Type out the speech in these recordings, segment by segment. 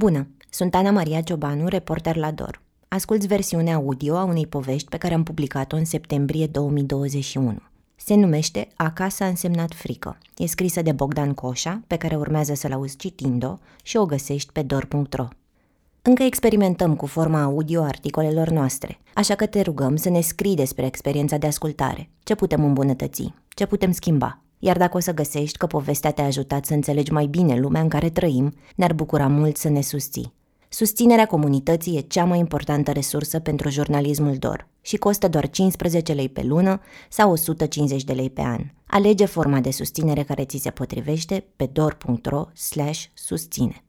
Bună, sunt Ana Maria Ciobanu, reporter la DOR. Asculți versiunea audio a unei povești pe care am publicat-o în septembrie 2021. Se numește Acasă a însemnat frică. E scrisă de Bogdan Coșa, pe care urmează să-l auzi citind-o și o găsești pe dor.ro. Încă experimentăm cu forma audio articolelor noastre, așa că te rugăm să ne scrii despre experiența de ascultare, ce putem îmbunătăți, ce putem schimba. Iar dacă o să găsești că povestea te-a ajutat să înțelegi mai bine lumea în care trăim, ne-ar bucura mult să ne susții. Susținerea comunității e cea mai importantă resursă pentru jurnalismul DOR și costă doar 15 lei pe lună sau 150 de lei pe an. Alege forma de susținere care ți se potrivește pe dor.ro susține.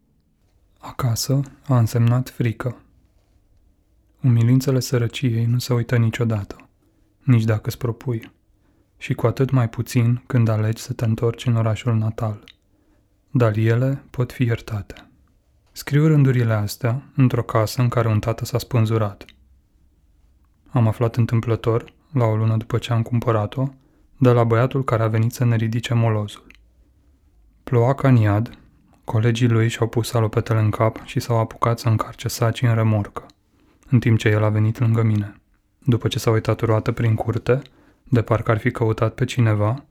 Acasă a însemnat frică. Umilințele sărăciei nu se uită niciodată, nici dacă îți propui, și cu atât mai puțin când alegi să te întorci în orașul natal. Dar ele pot fi iertate. Scriu rândurile astea într-o casă în care un tată s-a spânzurat. Am aflat întâmplător, la o lună după ce am cumpărat-o, de la băiatul care a venit să ne ridice molozul. Ploua ca în iad, colegii lui și-au pus salopetele în cap și s-au apucat să încarce saci în remorcă, în timp ce el a venit lângă mine. După ce s-a uitat roată prin curte, de parcă ar fi căutat pe cineva,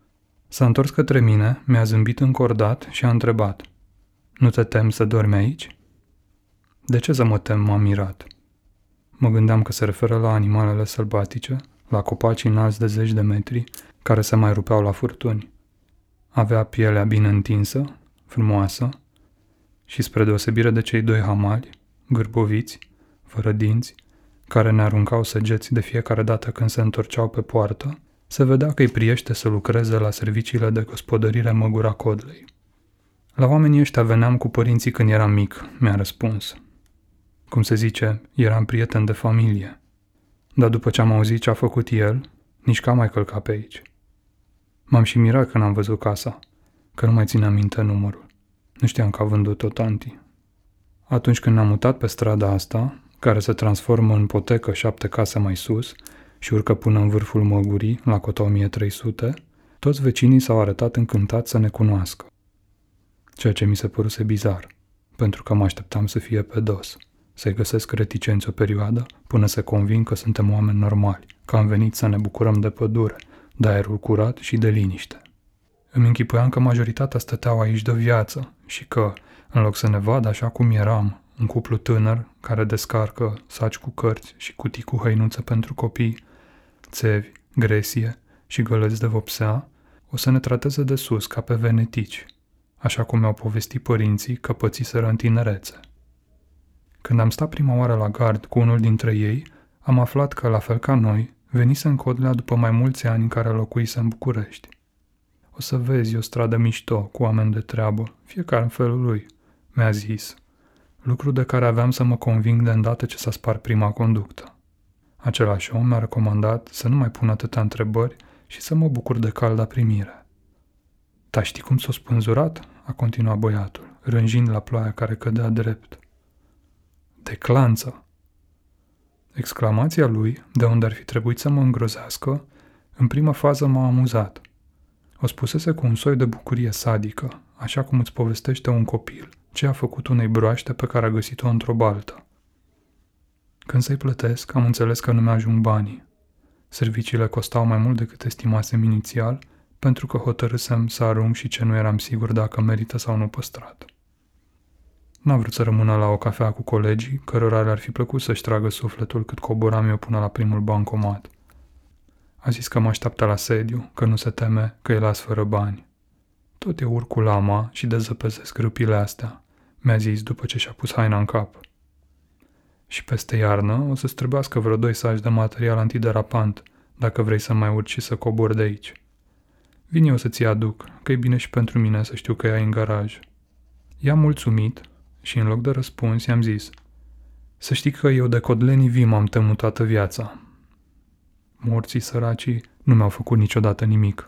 s-a întors către mine, mi-a zâmbit încordat și a întrebat. Nu te tem să dormi aici? De ce să mă tem, m-am mirat. Mă gândeam că se referă la animalele sălbatice, la copacii înalți de zeci de metri, care se mai rupeau la furtuni. Avea pielea bine întinsă, frumoasă, și spre deosebire de cei doi hamali, gârboviți, fără dinți, care ne aruncau săgeți de fiecare dată când se întorceau pe poartă, se vedea că îi priește să lucreze la serviciile de gospodărire Măgura Codlei. La oamenii ăștia veneam cu părinții când eram mic, mi-a răspuns. Cum se zice, eram prieten de familie. Dar după ce am auzit ce a făcut el, nici că am mai călcat pe aici. M-am și mirat când am văzut casa, că nu mai țin minte numărul. Nu știam că a vândut-o tanti. Atunci când ne-am mutat pe strada asta, care se transformă în potecă șapte case mai sus și urcă până în vârful măgurii, la cota 1300, toți vecinii s-au arătat încântați să ne cunoască. Ceea ce mi se păruse bizar, pentru că mă așteptam să fie pe dos să-i găsesc reticenți o perioadă până se convin că suntem oameni normali, că am venit să ne bucurăm de pădure, de aerul curat și de liniște. Îmi închipuiam că majoritatea stăteau aici de viață și că, în loc să ne vadă așa cum eram, un cuplu tânăr care descarcă saci cu cărți și cutii cu hăinuță pentru copii, țevi, gresie și gălăți de vopsea, o să ne trateze de sus ca pe venetici, așa cum mi-au povestit părinții că pățiseră în tinerețe. Când am stat prima oară la gard cu unul dintre ei, am aflat că, la fel ca noi, venise în Codlea după mai mulți ani în care locuise în București. O să vezi o stradă mișto, cu oameni de treabă, fiecare în felul lui, mi-a zis. Lucru de care aveam să mă conving de îndată ce s-a spart prima conductă. Același om mi-a recomandat să nu mai pun atâtea întrebări și să mă bucur de calda primire. Dar știi cum s-a spânzurat? a continuat băiatul, rânjind la ploaia care cădea drept de clanță. Exclamația lui, de unde ar fi trebuit să mă îngrozească, în prima fază m-a amuzat. O spusese cu un soi de bucurie sadică, așa cum îți povestește un copil ce a făcut unei broaște pe care a găsit-o într-o baltă. Când să-i plătesc, am înțeles că nu mi-ajung banii. Serviciile costau mai mult decât estimasem inițial, pentru că hotărâsem să arunc și ce nu eram sigur dacă merită sau nu păstrat. N-a vrut să rămână la o cafea cu colegii, cărora le-ar fi plăcut să-și tragă sufletul cât coboram eu până la primul bancomat. A zis că mă așteaptă la sediu, că nu se teme că îi las fără bani. Tot eu urc cu lama și dezăpezesc râpile astea, mi-a zis după ce și-a pus haina în cap. Și peste iarnă o să-ți trebuiască vreo doi saci de material antiderapant, dacă vrei să mai urci și să cobori de aici. Vin eu să-ți aduc, că e bine și pentru mine să știu că e în garaj. I-am mulțumit și în loc de răspuns i-am zis Să știi că eu de codlenii vii m-am temut toată viața. Morții săracii nu mi-au făcut niciodată nimic.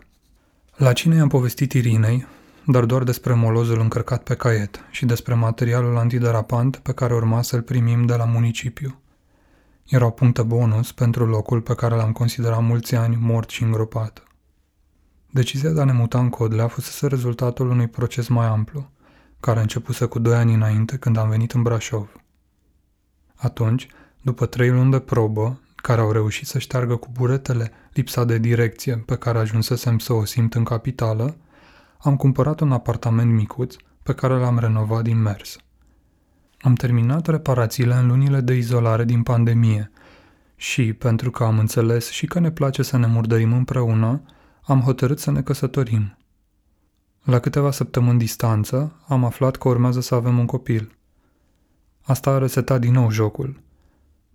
La cine i-am povestit Irinei, dar doar despre molozul încărcat pe caiet și despre materialul antiderapant pe care urma să-l primim de la municipiu. Erau puncte bonus pentru locul pe care l-am considerat mulți ani mort și îngropat. Decizia de a ne muta în Codlea fusese rezultatul unui proces mai amplu – care începuse cu doi ani înainte când am venit în Brașov. Atunci, după trei luni de probă, care au reușit să șteargă cu buretele lipsa de direcție pe care ajunsesem să o simt în capitală, am cumpărat un apartament micuț pe care l-am renovat din mers. Am terminat reparațiile în lunile de izolare din pandemie și, pentru că am înțeles și că ne place să ne murdărim împreună, am hotărât să ne căsătorim. La câteva săptămâni distanță, am aflat că urmează să avem un copil. Asta a resetat din nou jocul.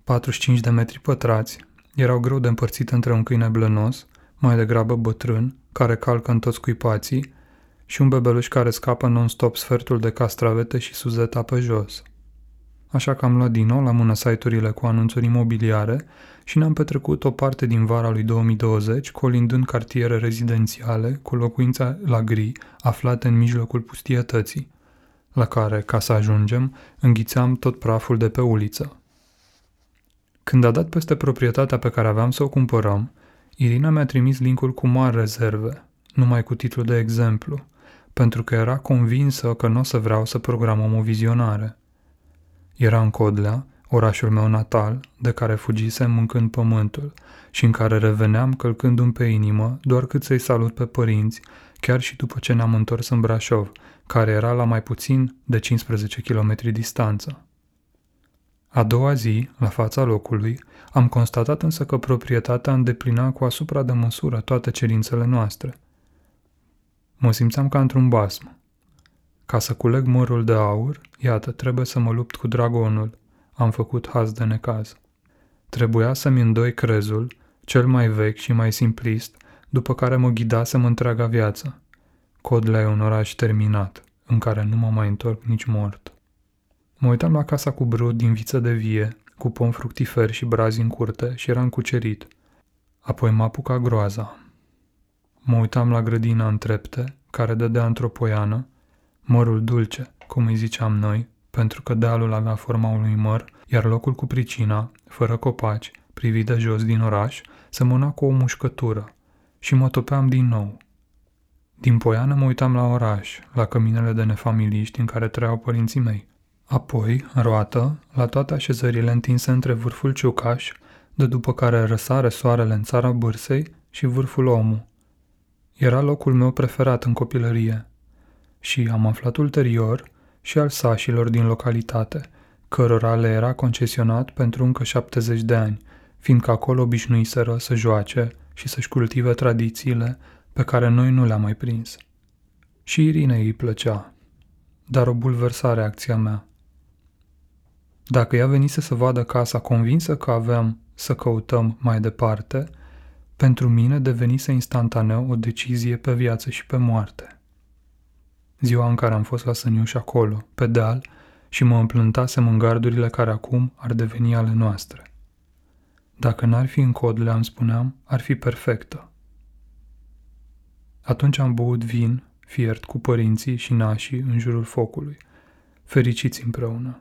45 de metri pătrați, erau greu de împărțit între un câine blănos, mai degrabă bătrân, care calcă în toți cuipații, și un bebeluș care scapă non-stop sfertul de castravete și suzeta pe jos. Așa că am luat din nou la mână site-urile cu anunțuri imobiliare și ne-am petrecut o parte din vara lui 2020 colindând cartiere rezidențiale cu locuința la gri aflate în mijlocul pustietății, la care, ca să ajungem, înghițeam tot praful de pe uliță. Când a dat peste proprietatea pe care aveam să o cumpărăm, Irina mi-a trimis linkul cu mari rezerve, numai cu titlul de exemplu, pentru că era convinsă că nu o să vreau să programăm o vizionare. Era în Codlea, orașul meu natal, de care fugisem mâncând pământul și în care reveneam călcându-mi pe inimă doar cât să-i salut pe părinți, chiar și după ce ne-am întors în Brașov, care era la mai puțin de 15 km distanță. A doua zi, la fața locului, am constatat însă că proprietatea îndeplina cu asupra de măsură toate cerințele noastre. Mă simțeam ca într-un basm. Ca să culeg mărul de aur, iată, trebuie să mă lupt cu dragonul. Am făcut haz de necaz. Trebuia să-mi îndoi crezul, cel mai vechi și mai simplist, după care mă ghidasem întreaga viață. Codlea e un oraș terminat, în care nu mă mai întorc nici mort. Mă uitam la casa cu brud din viță de vie, cu pom fructiferi și brazi în curte și eram cucerit. Apoi mă apuca groaza. Mă uitam la grădina în trepte, care dădea într-o poiană, mărul dulce, cum îi ziceam noi, pentru că dealul avea forma unui măr, iar locul cu pricina, fără copaci, privit de jos din oraș, semăna cu o mușcătură și mă topeam din nou. Din poiană mă uitam la oraș, la căminele de nefamiliști în care trăiau părinții mei. Apoi, roată, la toate așezările întinse între vârful ciucaș, de după care răsare soarele în țara bârsei și vârful omul. Era locul meu preferat în copilărie. Și am aflat ulterior și al sașilor din localitate, cărora le era concesionat pentru încă 70 de ani, fiindcă acolo obișnuiseră să joace și să-și cultive tradițiile pe care noi nu le-am mai prins. Și Irinei îi plăcea, dar o bulversa reacția mea. Dacă ea venise să vadă casa convinsă că aveam să căutăm mai departe, pentru mine devenise instantaneu o decizie pe viață și pe moarte. Ziua în care am fost la Săniuș acolo, pe deal, și mă împlântasem în gardurile care acum ar deveni ale noastre. Dacă n-ar fi în cod, le-am spuneam, ar fi perfectă. Atunci am băut vin, fiert cu părinții și nașii în jurul focului, fericiți împreună.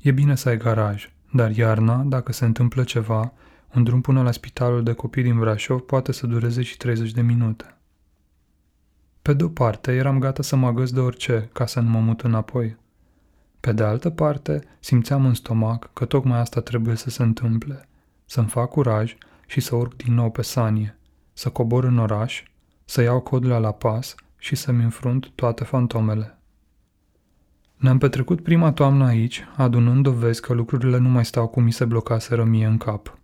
E bine să ai garaj, dar iarna, dacă se întâmplă ceva, un drum până la spitalul de copii din Brașov poate să dureze și 30 de minute. Pe de-o parte, eram gata să mă agăs de orice ca să nu mă mut înapoi. Pe de altă parte, simțeam în stomac că tocmai asta trebuie să se întâmple, să-mi fac curaj și să urc din nou pe sanie, să cobor în oraș, să iau codul la pas și să-mi înfrunt toate fantomele. Ne-am petrecut prima toamnă aici, adunând dovezi că lucrurile nu mai stau cum mi se blocaseră mie în cap.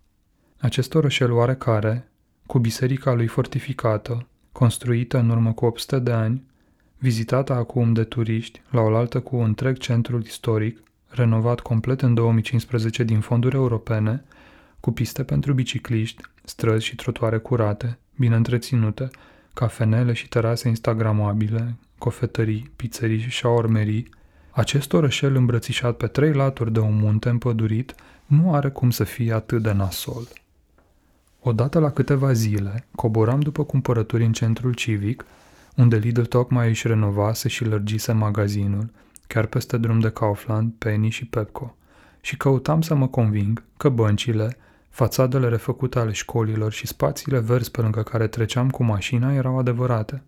Acest orășel oarecare, cu biserica lui fortificată, construită în urmă cu 800 de ani, vizitată acum de turiști, la oaltă cu întreg centrul istoric, renovat complet în 2015 din fonduri europene, cu piste pentru bicicliști, străzi și trotuare curate, bine întreținute, cafenele și terase instagramabile, cofetării, pizzerii și șaormerii, acest orășel îmbrățișat pe trei laturi de un munte împădurit nu are cum să fie atât de nasol. Odată la câteva zile, coboram după cumpărături în centrul civic, unde Lidl tocmai își renovase și lărgise magazinul, chiar peste drum de Kaufland, Penny și Pepco, și căutam să mă conving că băncile, fațadele refăcute ale școlilor și spațiile verzi pe lângă care treceam cu mașina erau adevărate.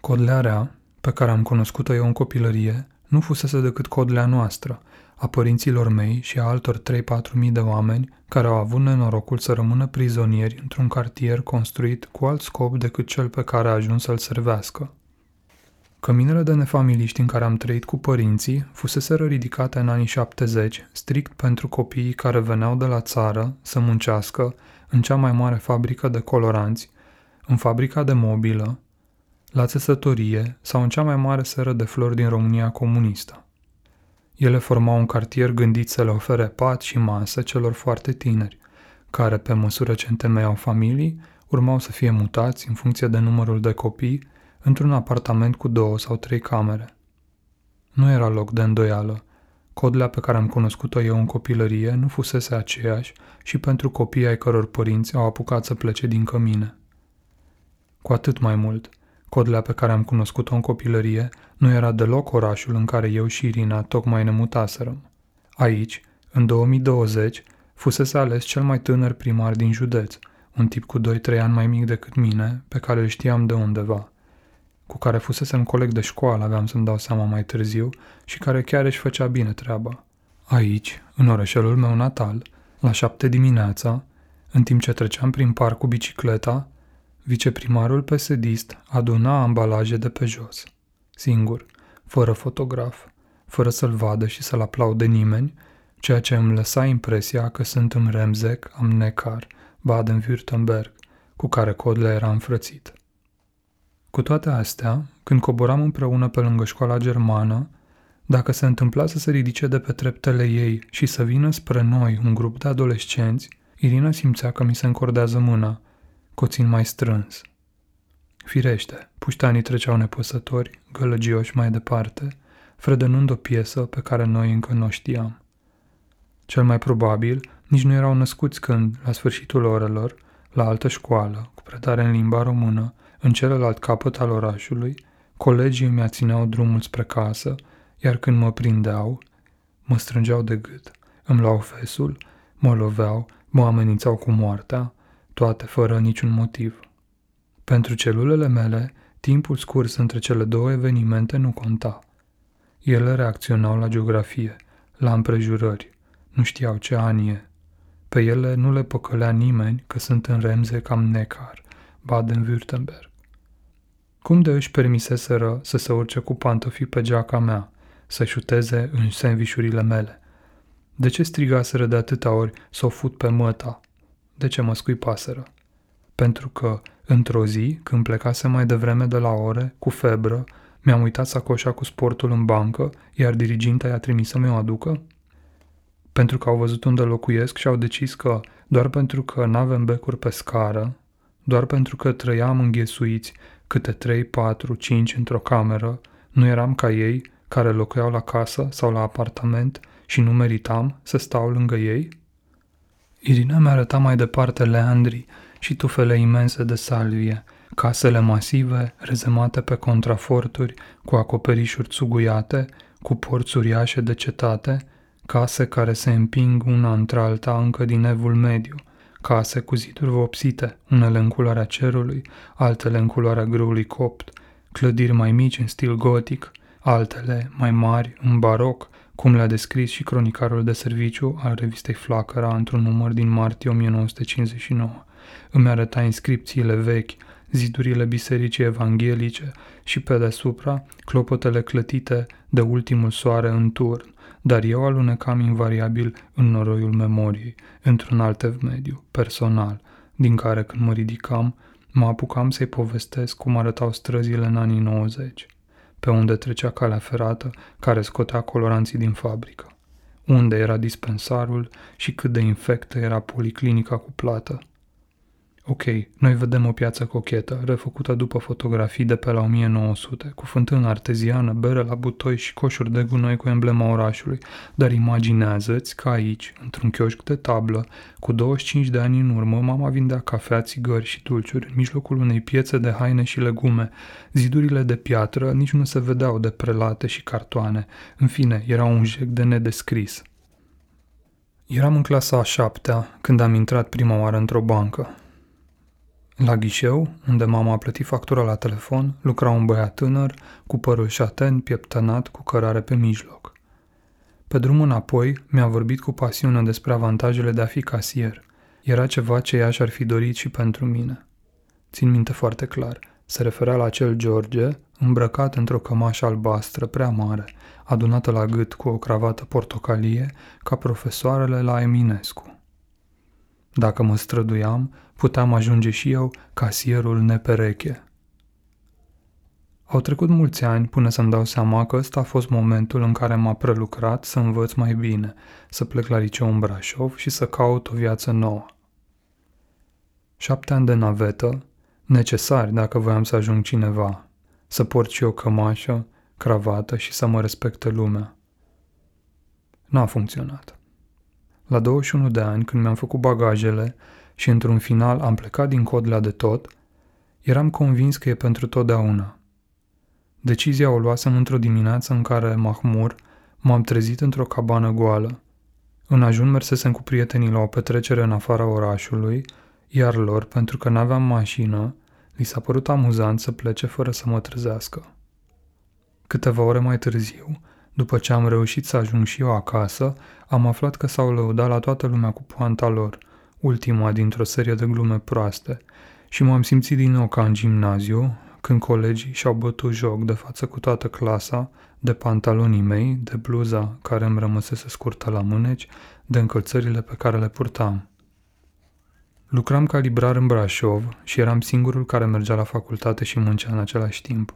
Codlearea, pe care am cunoscut-o eu în copilărie nu fusese decât codlea noastră, a părinților mei și a altor 3-4 mii de oameni care au avut nenorocul să rămână prizonieri într-un cartier construit cu alt scop decât cel pe care a ajuns să-l servească. Căminele de nefamiliști în care am trăit cu părinții fuseseră ridicate în anii 70 strict pentru copiii care veneau de la țară să muncească în cea mai mare fabrică de coloranți, în fabrica de mobilă, la țesătorie sau în cea mai mare seră de flori din România comunistă. Ele formau un cartier gândit să le ofere pat și masă celor foarte tineri, care, pe măsură ce întemeiau familii, urmau să fie mutați în funcție de numărul de copii într-un apartament cu două sau trei camere. Nu era loc de îndoială. Codlea pe care am cunoscut-o eu în copilărie nu fusese aceeași și pentru copiii ai căror părinți au apucat să plece din cămine. Cu atât mai mult, Codlea pe care am cunoscut-o în copilărie nu era deloc orașul în care eu și Irina tocmai ne mutaserăm. Aici, în 2020, fusese ales cel mai tânăr primar din județ, un tip cu 2-3 ani mai mic decât mine, pe care îl știam de undeva – cu care fusesem coleg de școală, aveam să-mi dau seama mai târziu, și care chiar își făcea bine treaba. Aici, în orășelul meu natal, la șapte dimineața, în timp ce treceam prin parc cu bicicleta, viceprimarul pesedist aduna ambalaje de pe jos. Singur, fără fotograf, fără să-l vadă și să-l aplaude nimeni, ceea ce îmi lăsa impresia că sunt în Remzec, am Neckar, Baden-Württemberg, cu care Codle era înfrățit. Cu toate astea, când coboram împreună pe lângă școala germană, dacă se întâmpla să se ridice de pe treptele ei și să vină spre noi un grup de adolescenți, Irina simțea că mi se încordează mâna, coțin mai strâns. Firește, puștanii treceau nepăsători, gălăgioși mai departe, fredănând o piesă pe care noi încă nu știam. Cel mai probabil, nici nu erau născuți când, la sfârșitul orelor, la altă școală, cu predare în limba română, în celălalt capăt al orașului, colegii îmi țineau drumul spre casă, iar când mă prindeau, mă strângeau de gât, îmi luau fesul, mă loveau, mă amenințau cu moartea, toate fără niciun motiv. Pentru celulele mele, timpul scurs între cele două evenimente nu conta. Ele reacționau la geografie, la împrejurări, nu știau ce an e. Pe ele nu le păcălea nimeni că sunt în remze cam Neckar, Baden-Württemberg. Cum de își permiseseră să se urce cu pantofii pe geaca mea, să șuteze în sandvișurile mele? De ce strigaseră de atâta ori să o fut pe măta? De ce mă scuipaseră? Pentru că, într-o zi, când plecase mai devreme de la ore, cu febră, mi-am uitat sacoșa cu sportul în bancă, iar diriginta i-a trimis să mi-o aducă? Pentru că au văzut unde locuiesc și au decis că, doar pentru că n-avem becuri pe scară, doar pentru că trăiam înghesuiți câte trei, patru, cinci într-o cameră, nu eram ca ei, care locuiau la casă sau la apartament și nu meritam să stau lângă ei? Irina mi arăta mai departe leandrii și tufele imense de salvie, casele masive, rezemate pe contraforturi, cu acoperișuri țuguiate, cu porți uriașe de cetate, case care se împing una între alta încă din evul mediu – case cu ziduri vopsite, unele în culoarea cerului, altele în culoarea grâului copt, clădiri mai mici în stil gotic, altele mai mari în baroc, cum le-a descris și cronicarul de serviciu al revistei Flacăra într-un număr din martie 1959. Îmi arăta inscripțiile vechi, zidurile bisericii evanghelice și pe deasupra clopotele clătite de ultimul soare în turn, dar eu alunecam invariabil în noroiul memoriei, într-un alt mediu, personal, din care când mă ridicam, mă apucam să-i povestesc cum arătau străzile în anii 90, pe unde trecea calea ferată care scotea coloranții din fabrică, unde era dispensarul și cât de infectă era policlinica cu plată, Ok, noi vedem o piață cochetă, refăcută după fotografii de pe la 1900, cu fântână arteziană, bere la butoi și coșuri de gunoi cu emblema orașului, dar imaginează-ți că aici, într-un chioșc de tablă, cu 25 de ani în urmă, mama vindea cafea, țigări și dulciuri în mijlocul unei piețe de haine și legume. Zidurile de piatră nici nu se vedeau de prelate și cartoane. În fine, era un jec de nedescris. Eram în clasa a șaptea când am intrat prima oară într-o bancă. La ghișeu, unde mama a plătit factura la telefon, lucra un băiat tânăr, cu părul șaten, pieptănat, cu cărare pe mijloc. Pe drum înapoi, mi-a vorbit cu pasiune despre avantajele de a fi casier. Era ceva ce ea și-ar fi dorit și pentru mine. Țin minte foarte clar. Se referea la acel George, îmbrăcat într-o cămașă albastră prea mare, adunată la gât cu o cravată portocalie, ca profesoarele la Eminescu. Dacă mă străduiam, puteam ajunge și eu casierul nepereche. Au trecut mulți ani până să-mi dau seama că ăsta a fost momentul în care m-a prelucrat să învăț mai bine, să plec la liceu în Brașov și să caut o viață nouă. Șapte ani de navetă, necesari dacă voiam să ajung cineva, să port și o cămașă, cravată și să mă respecte lumea. N-a funcționat. La 21 de ani, când mi-am făcut bagajele și într-un final am plecat din Codlea de tot, eram convins că e pentru totdeauna. Decizia o luasem într-o dimineață în care Mahmur m-am trezit într-o cabană goală. În ajun mersesem cu prietenii la o petrecere în afara orașului, iar lor, pentru că n-aveam mașină, li s-a părut amuzant să plece fără să mă trezească. Câteva ore mai târziu, după ce am reușit să ajung și eu acasă, am aflat că s-au lăudat la toată lumea cu poanta lor, ultima dintr-o serie de glume proaste, și m-am simțit din nou ca în gimnaziu, când colegii și-au bătut joc de față cu toată clasa, de pantalonii mei, de bluza care îmi rămăsese scurtă la mâneci, de încălțările pe care le purtam. Lucram ca librar în Brașov și eram singurul care mergea la facultate și muncea în același timp.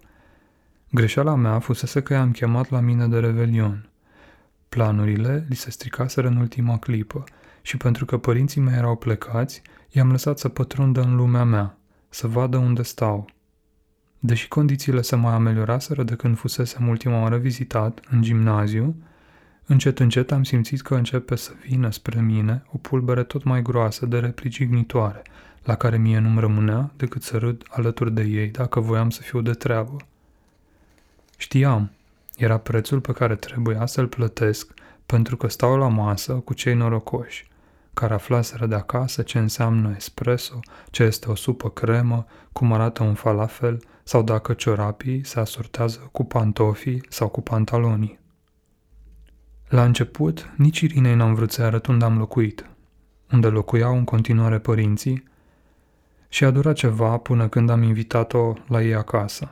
Greșeala mea fusese că i-am chemat la mine de revelion. Planurile li se stricaseră în ultima clipă și pentru că părinții mei erau plecați, i-am lăsat să pătrundă în lumea mea, să vadă unde stau. Deși condițiile se mai amelioraseră de când fusesem ultima oară vizitat, în gimnaziu, încet încet am simțit că începe să vină spre mine o pulbere tot mai groasă de replici jignitoare, la care mie nu-mi rămânea decât să râd alături de ei dacă voiam să fiu de treabă. Știam, era prețul pe care trebuia să-l plătesc pentru că stau la masă cu cei norocoși, care aflaseră de acasă ce înseamnă espresso, ce este o supă cremă, cum arată un falafel sau dacă ciorapii se asortează cu pantofii sau cu pantalonii. La început, nici Irinei n-am vrut să arăt unde am locuit, unde locuiau în continuare părinții, și a durat ceva până când am invitat-o la ei acasă.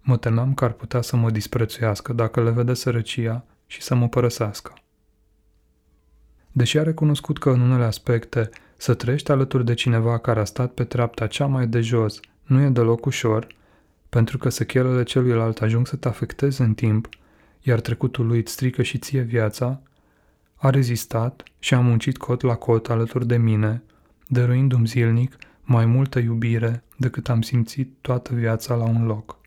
Mă temeam că ar putea să mă disprețuiască dacă le vede sărăcia și să mă părăsească. Deși a recunoscut că în unele aspecte să trăiești alături de cineva care a stat pe treapta cea mai de jos nu e deloc ușor, pentru că sechelele celuilalt ajung să te afecteze în timp, iar trecutul lui îți strică și ție viața, a rezistat și a muncit cot la cot alături de mine, dăruindu-mi zilnic mai multă iubire decât am simțit toată viața la un loc.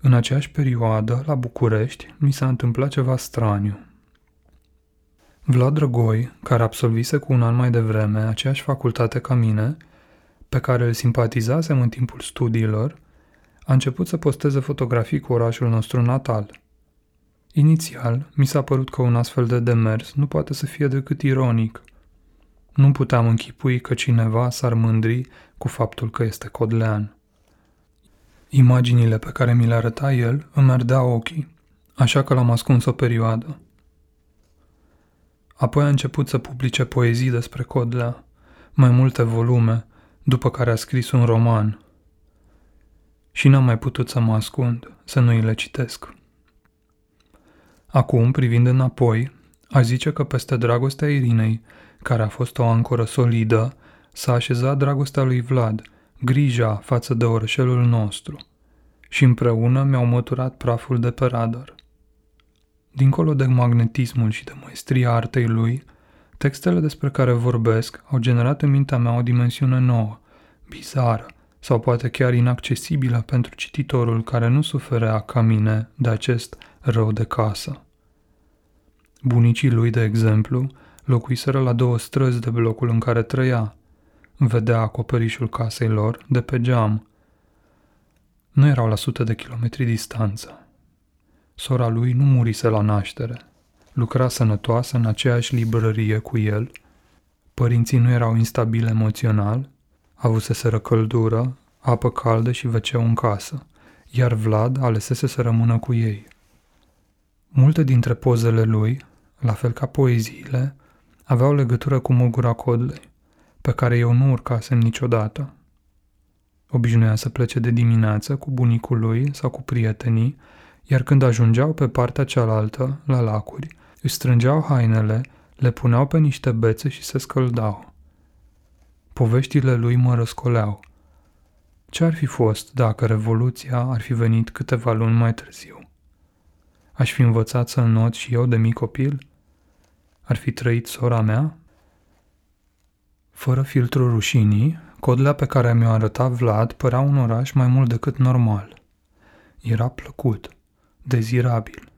În aceeași perioadă, la București, mi s-a întâmplat ceva straniu. Vlad Drăgoi, care absolvise cu un an mai devreme aceeași facultate ca mine, pe care îl simpatizasem în timpul studiilor, a început să posteze fotografii cu orașul nostru natal. Inițial, mi s-a părut că un astfel de demers nu poate să fie decât ironic. Nu puteam închipui că cineva s-ar mândri cu faptul că este codlean. Imaginile pe care mi le arăta el îmi ardeau ochii, așa că l-am ascuns o perioadă. Apoi a început să publice poezii despre Codlea, mai multe volume, după care a scris un roman. Și n-am mai putut să mă ascund, să nu îi le citesc. Acum, privind înapoi, a zice că peste dragostea Irinei, care a fost o ancoră solidă, s-a așezat dragostea lui Vlad – grija față de orășelul nostru și împreună mi-au măturat praful de pe radar. Dincolo de magnetismul și de maestria artei lui, textele despre care vorbesc au generat în mintea mea o dimensiune nouă, bizară sau poate chiar inaccesibilă pentru cititorul care nu suferea ca mine de acest rău de casă. Bunicii lui, de exemplu, locuiseră la două străzi de blocul în care trăia, vedea acoperișul casei lor de pe geam. Nu erau la sute de kilometri distanță. Sora lui nu murise la naștere. Lucra sănătoasă în aceeași librărie cu el, Părinții nu erau instabili emoțional, avuseseră căldură, apă caldă și wc în casă, iar Vlad alesese să rămână cu ei. Multe dintre pozele lui, la fel ca poeziile, aveau legătură cu Mogura Codlei, pe care eu nu urcasem niciodată. Obișnuia să plece de dimineață cu bunicul lui sau cu prietenii, iar când ajungeau pe partea cealaltă, la lacuri, își strângeau hainele, le puneau pe niște bețe și se scăldau. Poveștile lui mă răscoleau. Ce ar fi fost dacă Revoluția ar fi venit câteva luni mai târziu? Aș fi învățat să not și eu de mic copil? Ar fi trăit sora mea? Fără filtrul rușinii, codlea pe care mi-o arăta Vlad părea un oraș mai mult decât normal. Era plăcut, dezirabil,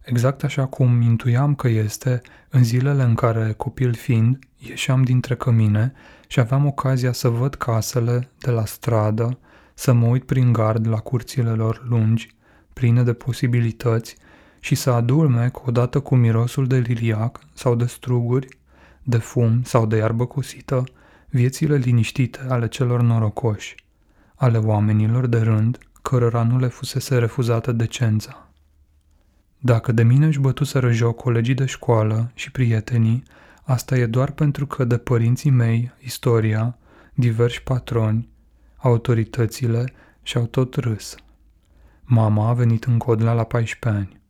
exact așa cum intuiam că este în zilele în care, copil fiind, ieșeam dintre cămine și aveam ocazia să văd casele de la stradă, să mă uit prin gard la curțile lor lungi, pline de posibilități și să adulmec odată cu mirosul de liliac sau de struguri, de fum sau de iarbă cosită, viețile liniștite ale celor norocoși, ale oamenilor de rând, cărora nu le fusese refuzată decența. Dacă de mine își bătuseră joc colegii de școală și prietenii, asta e doar pentru că de părinții mei, istoria, diversi patroni, autoritățile și-au tot râs. Mama a venit în Codla la 14 ani.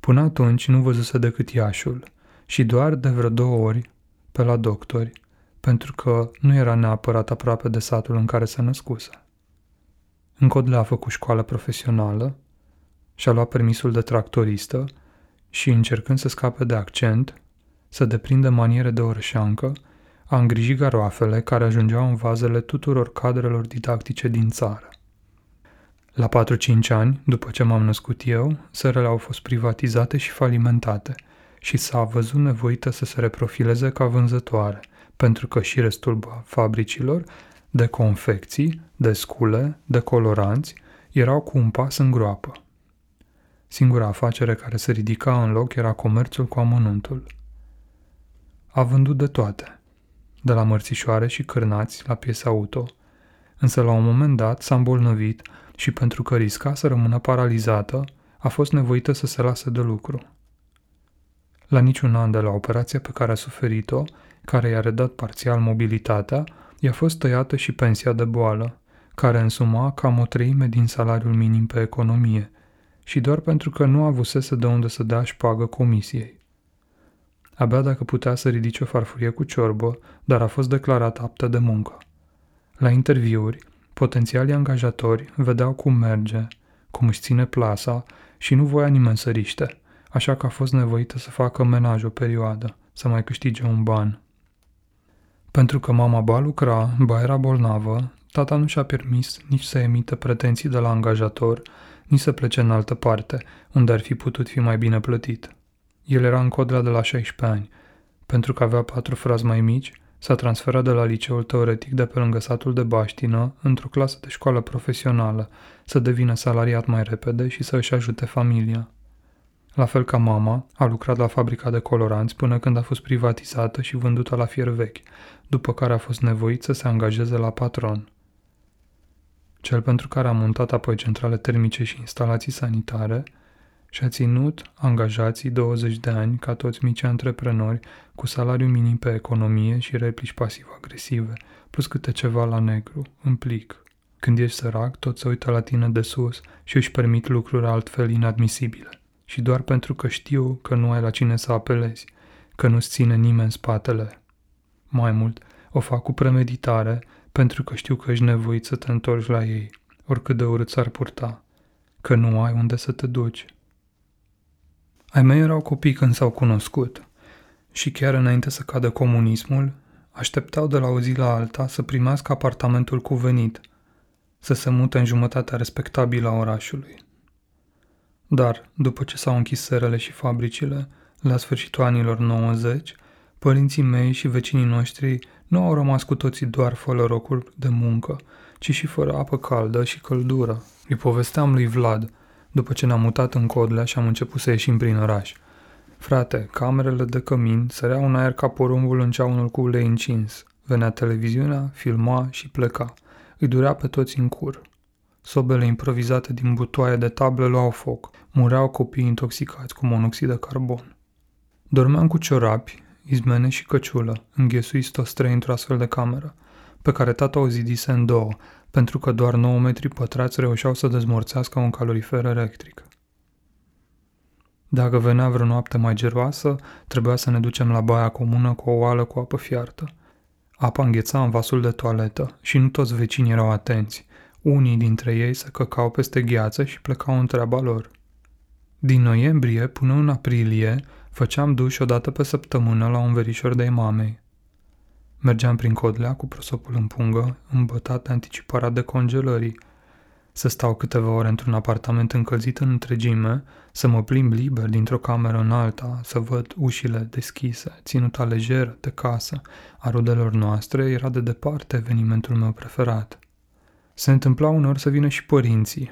Până atunci nu văzuse decât Iașul și doar de vreo două ori pe la doctori, pentru că nu era neapărat aproape de satul în care se născuse. În Codla a făcut școală profesională, și-a luat permisul de tractoristă și, încercând să scape de accent, să deprindă maniere de orășeancă, a îngrijit garoafele care ajungeau în vazele tuturor cadrelor didactice din țară. La 4-5 ani, după ce m-am născut eu, sărele au fost privatizate și falimentate și s-a văzut nevoită să se reprofileze ca vânzătoare, pentru că și restul fabricilor de confecții, de scule, de coloranți, erau cu un pas în groapă. Singura afacere care se ridica în loc era comerțul cu amănuntul. A vândut de toate, de la mărțișoare și cârnați la piese auto, însă la un moment dat s-a îmbolnăvit și pentru că risca să rămână paralizată, a fost nevoită să se lase de lucru. La niciun an de la operația pe care a suferit-o, care i-a redat parțial mobilitatea, i-a fost tăiată și pensia de boală, care însuma cam o treime din salariul minim pe economie, și doar pentru că nu avusese de unde să dea șpagă comisiei. Abia dacă putea să ridice o farfurie cu ciorbă, dar a fost declarat aptă de muncă. La interviuri, potențialii angajatori vedeau cum merge, cum își ține plasa și nu voia nimeni să riște, așa că a fost nevoită să facă menaj o perioadă, să mai câștige un ban. Pentru că mama ba lucra, ba era bolnavă, tata nu și-a permis nici să emită pretenții de la angajator, nici să plece în altă parte, unde ar fi putut fi mai bine plătit. El era în codra de la 16 ani. Pentru că avea patru frați mai mici, s-a transferat de la liceul teoretic de pe lângă satul de Baștină într-o clasă de școală profesională, să devină salariat mai repede și să își ajute familia. La fel ca mama, a lucrat la fabrica de coloranți până când a fost privatizată și vândută la fier vechi, după care a fost nevoit să se angajeze la patron cel pentru care a montat apoi centrale termice și instalații sanitare, și a ținut angajații 20 de ani ca toți mici antreprenori cu salariu minim pe economie și replici pasiv-agresive, plus câte ceva la negru, în plic. Când ești sărac, tot se uită la tine de sus și își permit lucruri altfel inadmisibile. Și doar pentru că știu că nu ai la cine să apelezi, că nu-ți ține nimeni spatele. Mai mult, o fac cu premeditare pentru că știu că ești nevoit să te întorci la ei, oricât de urât s-ar purta, că nu ai unde să te duci. Ai mei erau copii când s-au cunoscut și chiar înainte să cadă comunismul, așteptau de la o zi la alta să primească apartamentul cuvenit, să se mute în jumătatea respectabilă a orașului. Dar, după ce s-au închis serele și fabricile, la sfârșitul anilor 90, părinții mei și vecinii noștri nu au rămas cu toții doar fără rocuri de muncă, ci și fără apă caldă și căldură. Îi povesteam lui Vlad, după ce ne-am mutat în Codlea și am început să ieșim prin oraș. Frate, camerele de cămin săreau un aer ca porumbul în ceaunul cu ulei încins. Venea televiziunea, filma și pleca. Îi durea pe toți în cur. Sobele improvizate din butoaie de tablă luau foc. Mureau copii intoxicați cu monoxid de carbon. Dormeam cu ciorapi, izmene și căciulă, înghesuiți toți trei într-o astfel de cameră, pe care tata o zidise în două, pentru că doar 9 metri pătrați reușeau să dezmorțească un calorifer electric. Dacă venea vreo noapte mai geroasă, trebuia să ne ducem la baia comună cu o oală cu apă fiartă. Apa îngheța în vasul de toaletă și nu toți vecinii erau atenți. Unii dintre ei se căcau peste gheață și plecau în treaba lor. Din noiembrie până în aprilie făceam duș o dată pe săptămână la un verișor de mamei. Mergeam prin Codlea cu prosopul în pungă, îmbătat de anticiparea de congelării. Să stau câteva ore într-un apartament încălzit în întregime, să mă plimb liber dintr-o cameră în alta, să văd ușile deschise, ținuta lejeră de casă a rudelor noastre, era de departe evenimentul meu preferat. Se întâmpla uneori să vină și părinții.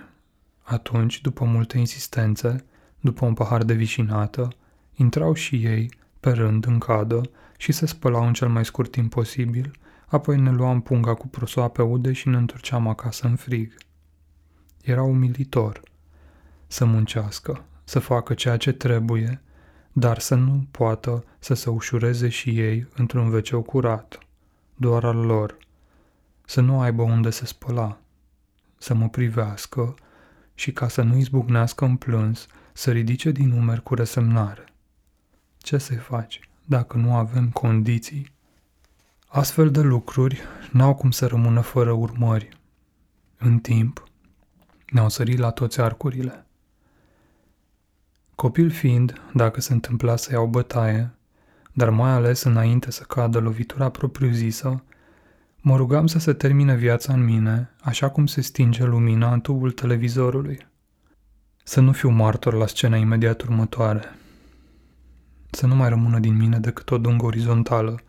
Atunci, după multe insistențe, după un pahar de vișinată, intrau și ei, pe rând, în cadă și se spălau în cel mai scurt timp posibil, apoi ne luam punga cu prosoape ude și ne întorceam acasă în frig. Era umilitor să muncească, să facă ceea ce trebuie, dar să nu poată să se ușureze și ei într-un veceu curat, doar al lor, să nu aibă unde se spăla, să mă privească și ca să nu izbucnească în plâns, să ridice din umeri cu resemnare. Ce să-i faci dacă nu avem condiții? Astfel de lucruri n-au cum să rămână fără urmări. În timp, ne-au sărit la toți arcurile. Copil fiind, dacă se întâmpla să iau bătaie, dar mai ales înainte să cadă lovitura propriu-zisă, mă rugam să se termine viața în mine, așa cum se stinge lumina în tubul televizorului. Să nu fiu martor la scena imediat următoare. Să nu mai rămână din mine decât o dungă orizontală,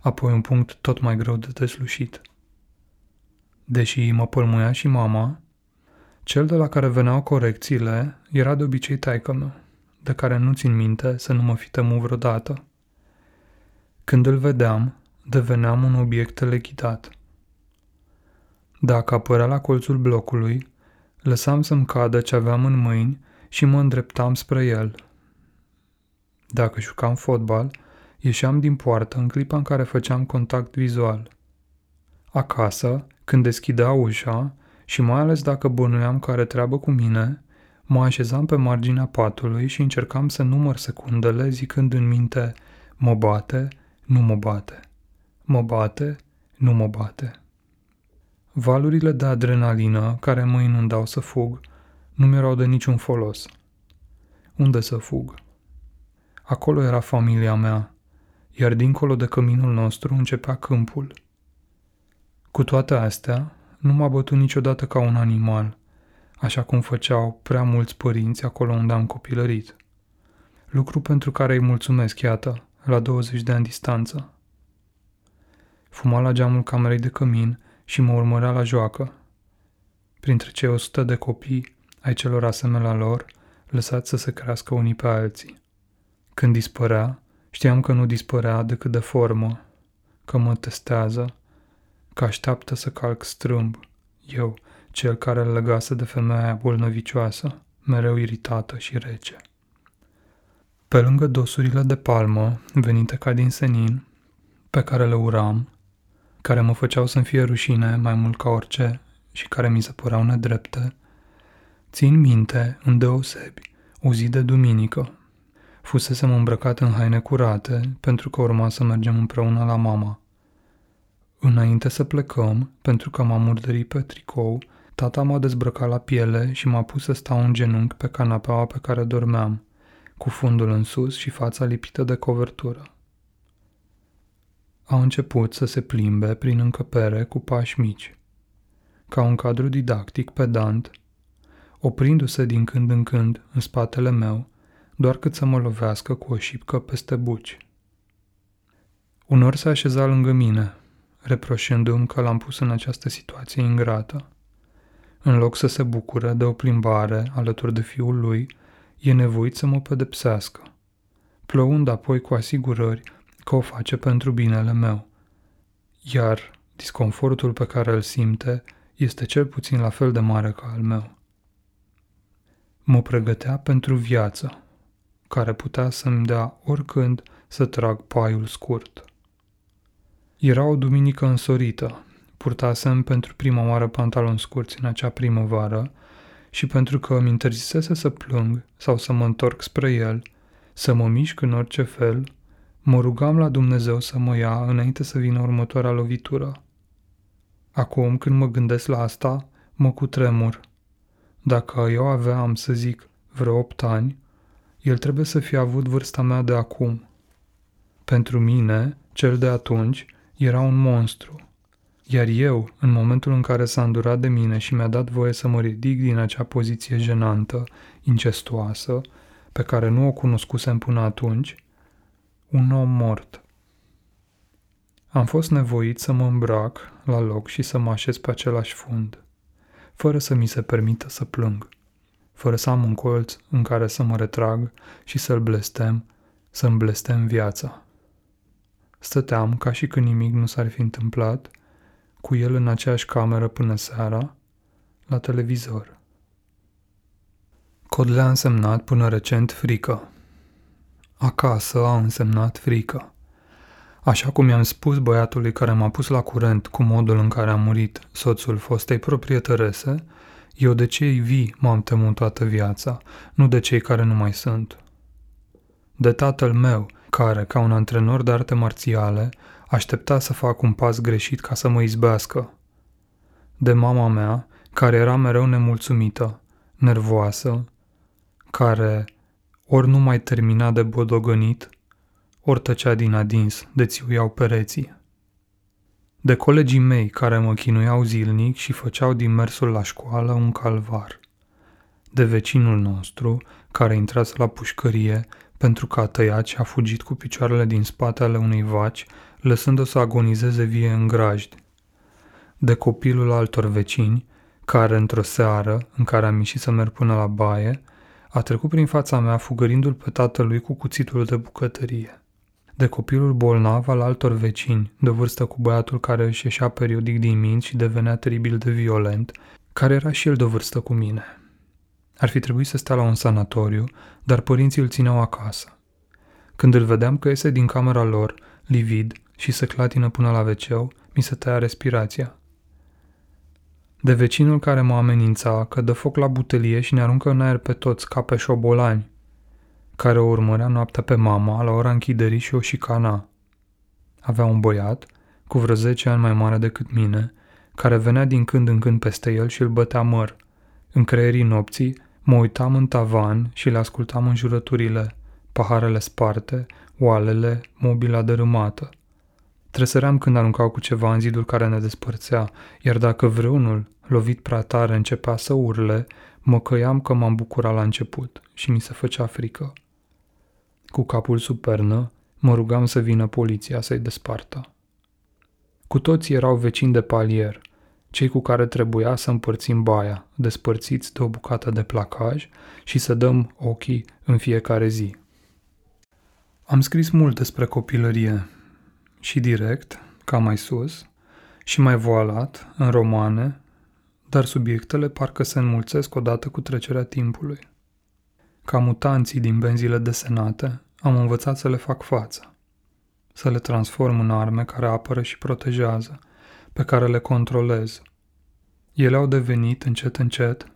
apoi un punct tot mai greu de deslușit. Deși mă pălmuia și mama, cel de la care veneau corecțiile era de obicei taică meu, de care nu țin minte să nu mă fi temut vreodată. Când îl vedeam, deveneam un obiect telechitat. Dacă apărea la colțul blocului, lăsam să-mi cadă ce aveam în mâini și mă îndreptam spre el. Dacă jucam fotbal, ieșeam din poartă în clipa în care făceam contact vizual. Acasă, când deschidea ușa, și mai ales dacă bănuiam că are treabă cu mine, mă așezam pe marginea patului și încercam să număr secundele zicând în minte mă bate, nu mă bate, mă bate, nu mă bate. Valurile de adrenalină care mă inundau să fug nu mi-erau de niciun folos. Unde să fug? Acolo era familia mea, iar dincolo de căminul nostru începea câmpul. Cu toate astea, nu m-a bătut niciodată ca un animal, așa cum făceau prea mulți părinți acolo unde am copilărit. Lucru pentru care îi mulțumesc, iată, la 20 de ani distanță. Fuma la geamul camerei de cămin și mă urmărea la joacă. Printre cei 100 de copii ai celor asemenea lor, lăsați să se crească unii pe alții. Când dispărea, știam că nu dispărea decât de formă, că mă testează că așteaptă să calc strâmb. Eu, cel care îl legase de femeia bolnăvicioasă, mereu iritată și rece. Pe lângă dosurile de palmă, venite ca din senin, pe care le uram, care mă făceau să-mi fie rușine mai mult ca orice și care mi se păreau nedrepte, țin minte, îndeosebi, o zi de duminică. Fusesem îmbrăcat în haine curate pentru că urma să mergem împreună la mama. Înainte să plecăm, pentru că m-am murdărit pe tricou, tata m-a dezbrăcat la piele și m-a pus să stau în genunchi pe canapeaua pe care dormeam, cu fundul în sus și fața lipită de covertură. A început să se plimbe prin încăpere cu pași mici. Ca un cadru didactic pedant, oprindu-se din când în când în spatele meu, doar cât să mă lovească cu o șipcă peste buci. Unor se așeza lângă mine, reproșându-mi că l-am pus în această situație ingrată. În loc să se bucure de o plimbare alături de fiul lui, e nevoit să mă pedepsească. plăund apoi cu asigurări că o face pentru binele meu. Iar disconfortul pe care îl simte este cel puțin la fel de mare ca al meu. Mă pregătea pentru viață, care putea să-mi dea oricând să trag paiul scurt. Era o duminică însorită, purtasem pentru prima oară pantaloni scurți în acea primăvară și pentru că îmi interzisese să plâng sau să mă întorc spre el, să mă mișc în orice fel, mă rugam la Dumnezeu să mă ia înainte să vină următoarea lovitură. Acum, când mă gândesc la asta, mă cutremur. Dacă eu aveam, să zic, vreo opt ani, el trebuie să fie avut vârsta mea de acum. Pentru mine, cel de atunci, era un monstru. Iar eu, în momentul în care s-a îndurat de mine și mi-a dat voie să mă ridic din acea poziție jenantă, incestuoasă, pe care nu o cunoscusem până atunci, un om mort. Am fost nevoit să mă îmbrac la loc și să mă așez pe același fund, fără să mi se permită să plâng, fără să am un colț în care să mă retrag și să-l blestem, să-mi blestem viața. Stăteam ca și când nimic nu s-ar fi întâmplat, cu el în aceeași cameră până seara, la televizor. Codle a însemnat până recent frică. Acasă a însemnat frică. Așa cum i-am spus băiatului care m-a pus la curent cu modul în care a murit soțul fostei proprietărese, eu de cei vii m-am temut toată viața, nu de cei care nu mai sunt. De tatăl meu, care, ca un antrenor de arte marțiale, aștepta să fac un pas greșit ca să mă izbească. De mama mea, care era mereu nemulțumită, nervoasă, care ori nu mai termina de bodogănit, ori tăcea din adins de țiuiau pereții. De colegii mei care mă chinuiau zilnic și făceau din mersul la școală un calvar. De vecinul nostru, care intrase la pușcărie pentru că a tăiat și a fugit cu picioarele din spatele unei vaci, lăsându-o să agonizeze vie în grajd. De copilul altor vecini, care într-o seară, în care am ieșit să merg până la baie, a trecut prin fața mea fugărindu-l pe tatălui cu cuțitul de bucătărie. De copilul bolnav al altor vecini, de vârstă cu băiatul care își ieșea periodic din minți și devenea teribil de violent, care era și el de vârstă cu mine. Ar fi trebuit să stea la un sanatoriu, dar părinții îl țineau acasă. Când îl vedeam că iese din camera lor, livid și se clatină până la wc mi se tăia respirația. De vecinul care mă amenința că dă foc la butelie și ne aruncă în aer pe toți ca pe șobolani, care o urmărea noaptea pe mama la ora închiderii și o șicana. Avea un băiat, cu vreo 10 ani mai mare decât mine, care venea din când în când peste el și îl bătea măr. În creierii nopții, mă uitam în tavan și le ascultam în jurăturile, paharele sparte, oalele, mobila dărâmată. Tresăream când aruncau cu ceva în zidul care ne despărțea, iar dacă vreunul, lovit prea tare, începea să urle, mă căiam că m-am bucurat la început și mi se făcea frică. Cu capul sub pernă, mă rugam să vină poliția să-i despartă. Cu toții erau vecini de palier, cei cu care trebuia să împărțim baia, despărțiți de o bucată de placaj și să dăm ochii în fiecare zi. Am scris mult despre copilărie, și direct, ca mai sus, și mai voalat, în romane, dar subiectele parcă se înmulțesc odată cu trecerea timpului. Ca mutanții din benzile desenate, am învățat să le fac față, să le transform în arme care apără și protejează, pe care le controlez. Ele au devenit, încet încet,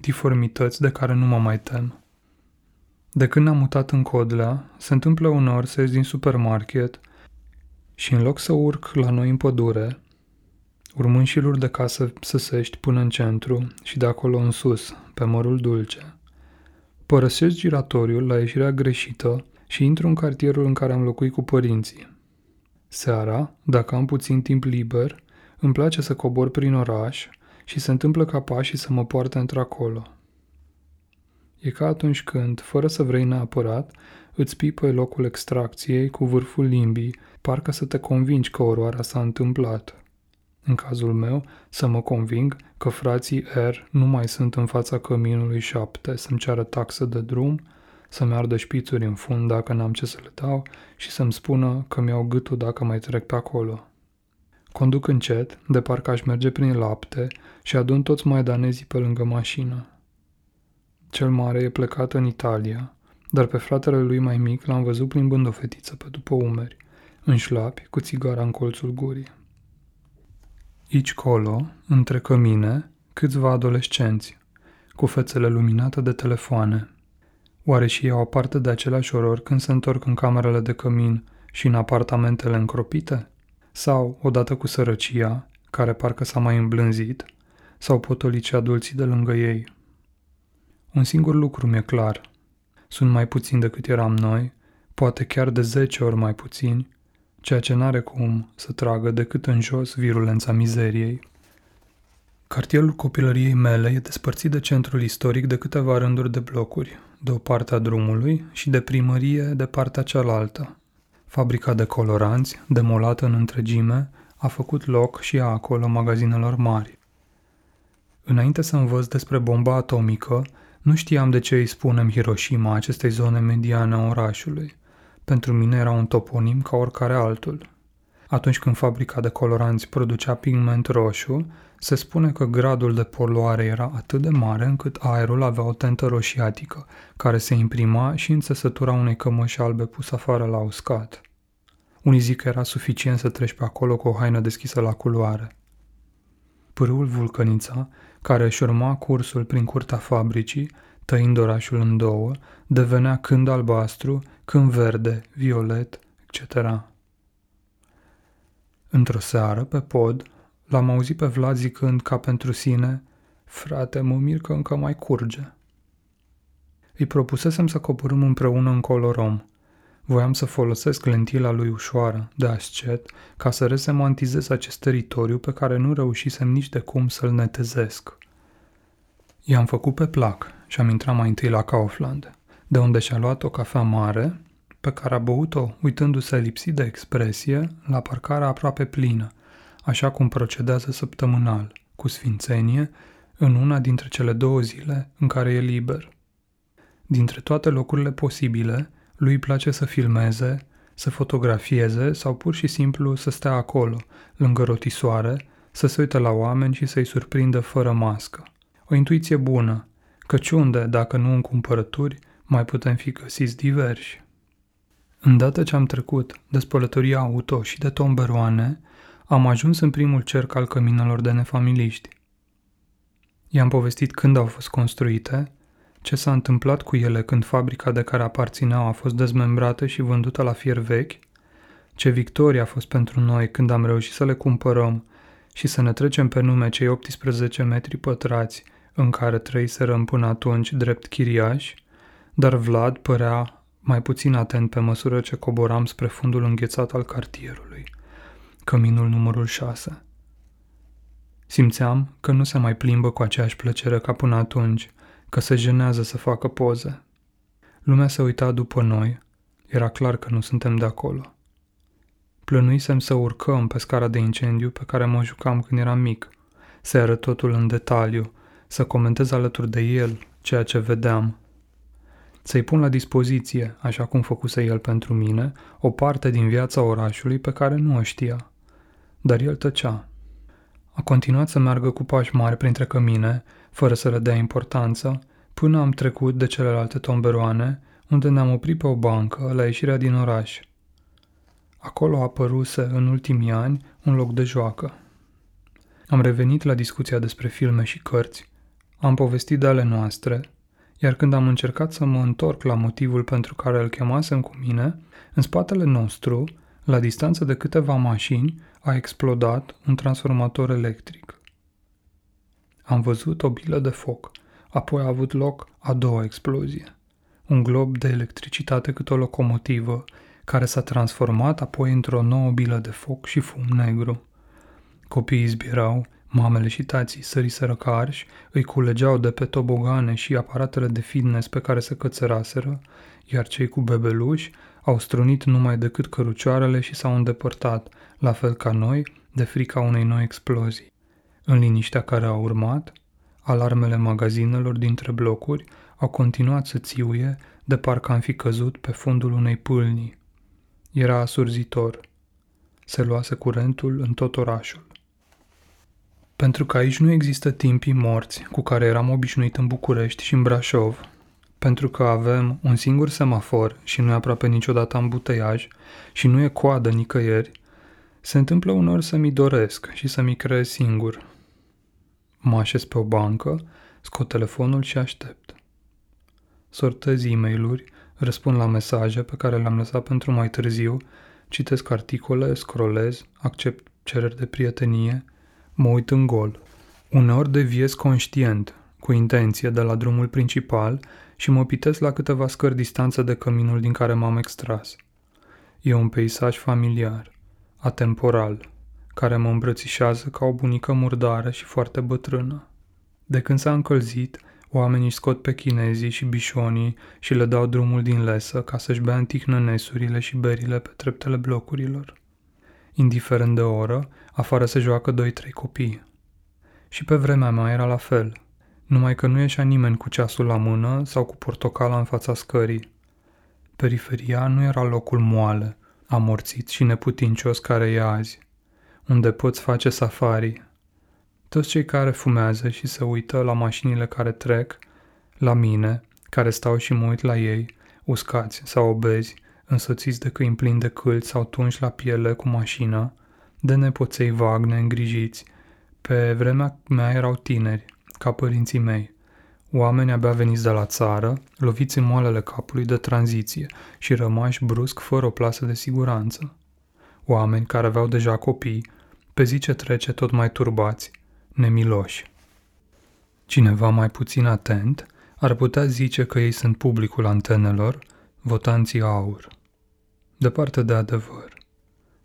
diformități de care nu mă mai tem. De când ne-am mutat în Codlea, se întâmplă uneori să ies din supermarket și în loc să urc la noi în pădure, urmând șiruri de casă săsești până în centru și de acolo în sus, pe mărul dulce, părăsesc giratoriul la ieșirea greșită și intru în cartierul în care am locuit cu părinții. Seara, dacă am puțin timp liber, îmi place să cobor prin oraș și se întâmplă ca pașii să mă poarte într-acolo. E ca atunci când, fără să vrei neapărat, îți pipă locul extracției cu vârful limbii, parcă să te convingi că oroarea s-a întâmplat. În cazul meu, să mă conving că frații R nu mai sunt în fața căminului 7 să-mi ceară taxă de drum să-mi ardă șpițuri în fund dacă n-am ce să le dau și să-mi spună că mi-au gâtul dacă mai trec pe acolo. Conduc încet, de parcă aș merge prin lapte și adun toți maidanezii pe lângă mașină. Cel mare e plecat în Italia, dar pe fratele lui mai mic l-am văzut plimbând o fetiță pe după umeri, în șlapi, cu țigara în colțul gurii. Aici colo, între cămine, câțiva adolescenți, cu fețele luminate de telefoane. Oare și ei au parte de același oror când se întorc în camerele de cămin și în apartamentele încropite? Sau, odată cu sărăcia, care parcă s-a mai îmblânzit, sau potolici adulții de lângă ei? Un singur lucru mi-e clar. Sunt mai puțini decât eram noi, poate chiar de zece ori mai puțini, ceea ce n-are cum să tragă decât în jos virulența mizeriei. Cartierul copilăriei mele e despărțit de centrul istoric de câteva rânduri de blocuri, de o parte a drumului și de primărie de partea cealaltă. Fabrica de coloranți, demolată în întregime, a făcut loc și a acolo magazinelor mari. Înainte să învăț despre bomba atomică, nu știam de ce îi spunem Hiroshima acestei zone mediane a orașului. Pentru mine era un toponim ca oricare altul. Atunci când fabrica de coloranți producea pigment roșu, se spune că gradul de poluare era atât de mare încât aerul avea o tentă roșiatică, care se imprima și în țesătura unei cămăși albe pus afară la uscat. Unii zic că era suficient să treci pe acolo cu o haină deschisă la culoare. Pârâul Vulcănița, care își urma cursul prin curtea fabricii, tăind orașul în două, devenea când albastru, când verde, violet, etc. Într-o seară, pe pod, l-am auzit pe Vlad zicând ca pentru sine, frate, mă mir că încă mai curge. Îi propusesem să coborâm împreună în colorom. Voiam să folosesc lentila lui ușoară, de ascet, ca să resemantizez acest teritoriu pe care nu reușisem nici de cum să-l netezesc. I-am făcut pe plac și am intrat mai întâi la Kaufland, de unde și-a luat o cafea mare, pe care a băut-o uitându-se lipsit de expresie la parcarea aproape plină, așa cum procedează săptămânal, cu sfințenie, în una dintre cele două zile în care e liber. Dintre toate locurile posibile, lui place să filmeze, să fotografieze sau pur și simplu să stea acolo, lângă rotisoare, să se uite la oameni și să-i surprindă fără mască. O intuiție bună, căci unde, dacă nu în cumpărături, mai putem fi găsiți diversi. Îndată ce am trecut de spălătoria auto și de tomberoane, am ajuns în primul cerc al căminelor de nefamiliști. I-am povestit când au fost construite, ce s-a întâmplat cu ele când fabrica de care aparțineau a fost dezmembrată și vândută la fier vechi, ce victorie a fost pentru noi când am reușit să le cumpărăm și să ne trecem pe nume cei 18 metri pătrați în care trăiserăm până atunci drept chiriași, dar Vlad părea mai puțin atent pe măsură ce coboram spre fundul înghețat al cartierului, căminul numărul 6. Simțeam că nu se mai plimbă cu aceeași plăcere ca până atunci, că se jenează să facă poze. Lumea se uita după noi, era clar că nu suntem de acolo. Plănuisem să urcăm pe scara de incendiu pe care mă jucam când eram mic, să arăt totul în detaliu, să comentez alături de el ceea ce vedeam, să-i pun la dispoziție, așa cum făcuse el pentru mine, o parte din viața orașului pe care nu o știa. Dar el tăcea. A continuat să meargă cu pași mari printre cămine, fără să le dea importanță, până am trecut de celelalte tomberoane, unde ne-am oprit pe o bancă la ieșirea din oraș. Acolo apăruse în ultimii ani un loc de joacă. Am revenit la discuția despre filme și cărți, am povestit de ale noastre, iar când am încercat să mă întorc la motivul pentru care îl chemasem cu mine, în spatele nostru, la distanță de câteva mașini, a explodat un transformator electric. Am văzut o bilă de foc, apoi a avut loc a doua explozie. Un glob de electricitate cât o locomotivă, care s-a transformat apoi într-o nouă bilă de foc și fum negru. Copiii zbierau, Mamele și tații săriseră ca arși, îi culegeau de pe tobogane și aparatele de fitness pe care se cățăraseră, iar cei cu bebeluși au strunit numai decât cărucioarele și s-au îndepărtat, la fel ca noi, de frica unei noi explozii. În liniștea care a urmat, alarmele magazinelor dintre blocuri au continuat să țiuie de parcă am fi căzut pe fundul unei pâlnii. Era asurzitor. Se luase curentul în tot orașul. Pentru că aici nu există timpii morți cu care eram obișnuit în București și în Brașov, pentru că avem un singur semafor și nu e aproape niciodată ambuteiaj și nu e coadă nicăieri, se întâmplă unor să mi doresc și să mi creez singur. Mă așez pe o bancă, scot telefonul și aștept. Sortez e mail răspund la mesaje pe care le-am lăsat pentru mai târziu, citesc articole, scrollez, accept cereri de prietenie, mă uit în gol. Uneori deviez conștient, cu intenție, de la drumul principal și mă pitesc la câteva scări distanță de căminul din care m-am extras. E un peisaj familiar, atemporal, care mă îmbrățișează ca o bunică murdară și foarte bătrână. De când s-a încălzit, oamenii scot pe chinezii și bișonii și le dau drumul din lesă ca să-și bea antihnănesurile și berile pe treptele blocurilor. Indiferent de oră, afară se joacă doi-trei copii. Și pe vremea mea era la fel, numai că nu ieșea nimeni cu ceasul la mână sau cu portocala în fața scării. Periferia nu era locul moale, amorțit și neputincios care e azi, unde poți face safari. Toți cei care fumează și se uită la mașinile care trec, la mine, care stau și mă uit la ei, uscați sau obezi, însoțiți de câini plini de câlți sau tunși la piele cu mașina, de nepoței vag neîngrijiți. Pe vremea mea erau tineri, ca părinții mei. Oameni abia veniți de la țară, loviți în moalele capului de tranziție și rămași brusc fără o plasă de siguranță. Oameni care aveau deja copii, pe zi ce trece tot mai turbați, nemiloși. Cineva mai puțin atent ar putea zice că ei sunt publicul antenelor, votanții aur. Departe de adevăr.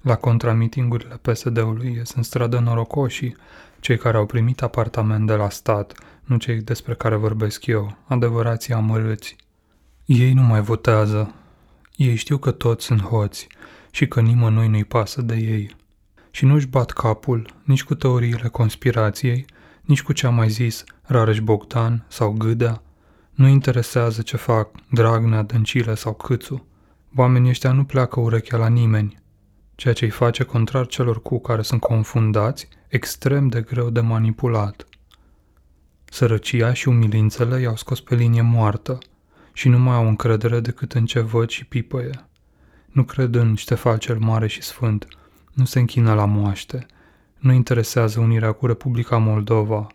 La contramitingurile PSD-ului ies în stradă norocoșii, cei care au primit apartament de la stat, nu cei despre care vorbesc eu, adevărații amărâți. Ei nu mai votează. Ei știu că toți sunt hoți și că nimănui nu-i pasă de ei. Și nu-și bat capul nici cu teoriile conspirației, nici cu ce a mai zis Rareș Bogdan sau Gâdea. Nu interesează ce fac Dragnea, Dăncilă sau Câțu. Oamenii ăștia nu pleacă urechea la nimeni, ceea ce îi face contrar celor cu care sunt confundați, extrem de greu de manipulat. Sărăcia și umilințele i-au scos pe linie moartă și nu mai au încredere decât în ce văd și pipăie. Nu cred în Ștefan cel Mare și Sfânt, nu se închină la moaște, nu interesează unirea cu Republica Moldova,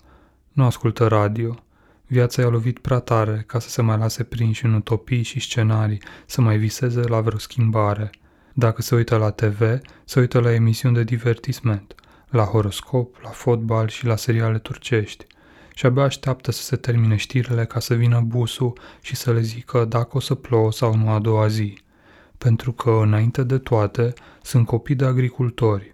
nu ascultă radio. Viața i-a lovit prea tare ca să se mai lase prinși în utopii și scenarii, să mai viseze la vreo schimbare. Dacă se uită la TV, se uită la emisiuni de divertisment, la horoscop, la fotbal și la seriale turcești și abia așteaptă să se termine știrile ca să vină busul și să le zică dacă o să plouă sau nu a doua zi. Pentru că, înainte de toate, sunt copii de agricultori,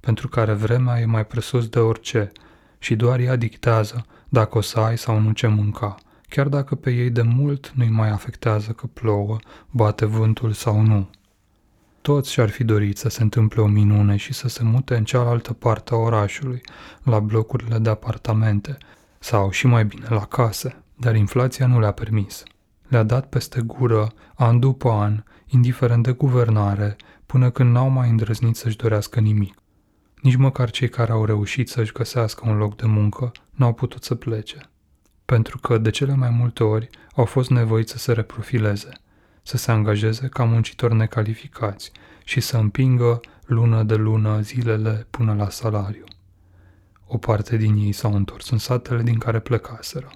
pentru care vremea e mai presus de orice și doar ea dictează dacă o să ai sau nu ce mânca, chiar dacă pe ei de mult nu-i mai afectează că plouă, bate vântul sau nu. Toți și-ar fi dorit să se întâmple o minune și să se mute în cealaltă parte a orașului, la blocurile de apartamente, sau și mai bine la case, dar inflația nu le-a permis. Le-a dat peste gură, an după an, indiferent de guvernare, până când n-au mai îndrăznit să-și dorească nimic. Nici măcar cei care au reușit să-și găsească un loc de muncă n-au putut să plece. Pentru că, de cele mai multe ori, au fost nevoiți să se reprofileze, să se angajeze ca muncitori necalificați și să împingă lună de lună zilele până la salariu. O parte din ei s-au întors în satele din care plecaseră.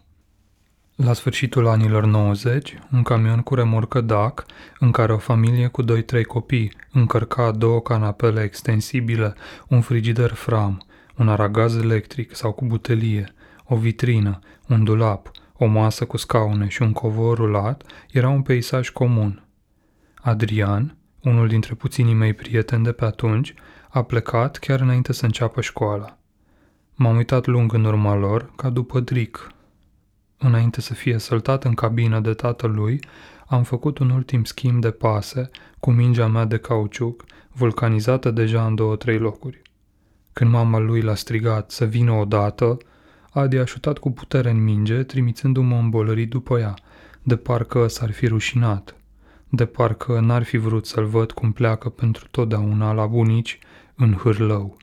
La sfârșitul anilor 90, un camion cu remorcă DAC, în care o familie cu 2-3 copii încărca două canapele extensibile, un frigider fram, un aragaz electric sau cu butelie, o vitrină, un dulap, o masă cu scaune și un covor rulat, era un peisaj comun. Adrian, unul dintre puținii mei prieteni de pe atunci, a plecat chiar înainte să înceapă școala. M-am uitat lung în urma lor, ca după dric. Înainte să fie săltat în cabină de tatălui, am făcut un ultim schimb de pase cu mingea mea de cauciuc, vulcanizată deja în două-trei locuri. Când mama lui l-a strigat să vină odată, Adi a șutat cu putere în minge, trimițându-mă îmbolărit după ea, de parcă s-ar fi rușinat, de parcă n-ar fi vrut să-l văd cum pleacă pentru totdeauna la bunici în hârlău.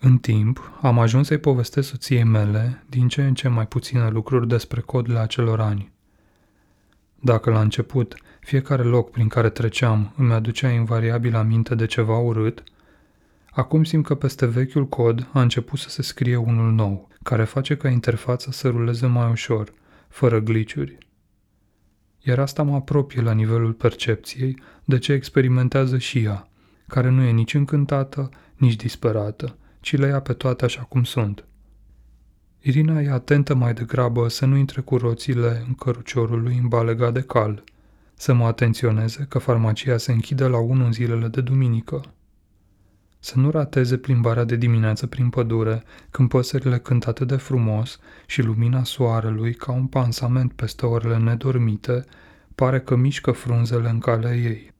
În timp, am ajuns să-i povestesc soției mele din ce în ce mai puține lucruri despre codele acelor ani. Dacă la început fiecare loc prin care treceam îmi aducea invariabil aminte de ceva urât, acum simt că peste vechiul cod a început să se scrie unul nou, care face ca interfața să ruleze mai ușor, fără gliciuri. Iar asta mă apropie la nivelul percepției de ce experimentează și ea, care nu e nici încântată, nici disperată, ci le ia pe toate așa cum sunt. Irina e atentă mai degrabă să nu intre cu roțile în căruciorul lui îmbalegat de cal, să mă atenționeze că farmacia se închide la 1 în zilele de duminică. Să nu rateze plimbarea de dimineață prin pădure, când păsările cântă atât de frumos și lumina soarelui, ca un pansament peste orele nedormite, pare că mișcă frunzele în calea ei.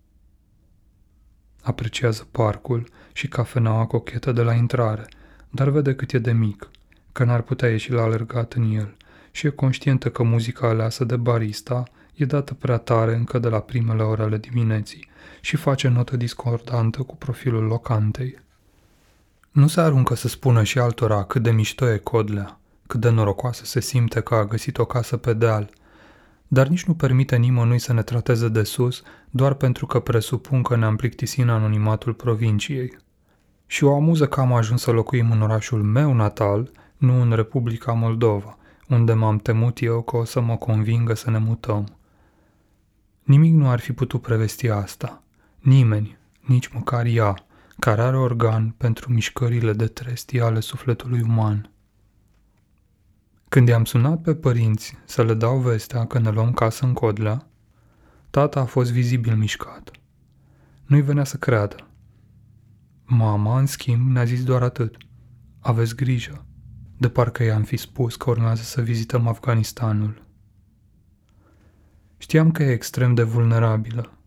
Apreciază parcul și cafeneaua cochetă de la intrare, dar vede cât e de mic, că n-ar putea ieși la alergat în el și e conștientă că muzica aleasă de barista e dată prea tare încă de la primele ore ale dimineții și face notă discordantă cu profilul locantei. Nu se aruncă să spună și altora cât de mișto e Codlea, cât de norocoasă se simte că a găsit o casă pe deal, dar nici nu permite nimănui să ne trateze de sus doar pentru că presupun că ne-am plictisit în anonimatul provinciei. Și o amuză că am ajuns să locuim în orașul meu natal, nu în Republica Moldova, unde m-am temut eu că o să mă convingă să ne mutăm. Nimic nu ar fi putut prevesti asta. Nimeni, nici măcar ea, care are organ pentru mișcările de trestii ale sufletului uman. Când i-am sunat pe părinți să le dau vestea că ne luăm casă în Codlea, tata a fost vizibil mișcat. Nu-i venea să creadă. Mama, în schimb, ne-a zis doar atât. Aveți grijă. De parcă i-am fi spus că urmează să vizităm Afganistanul. Știam că e extrem de vulnerabilă,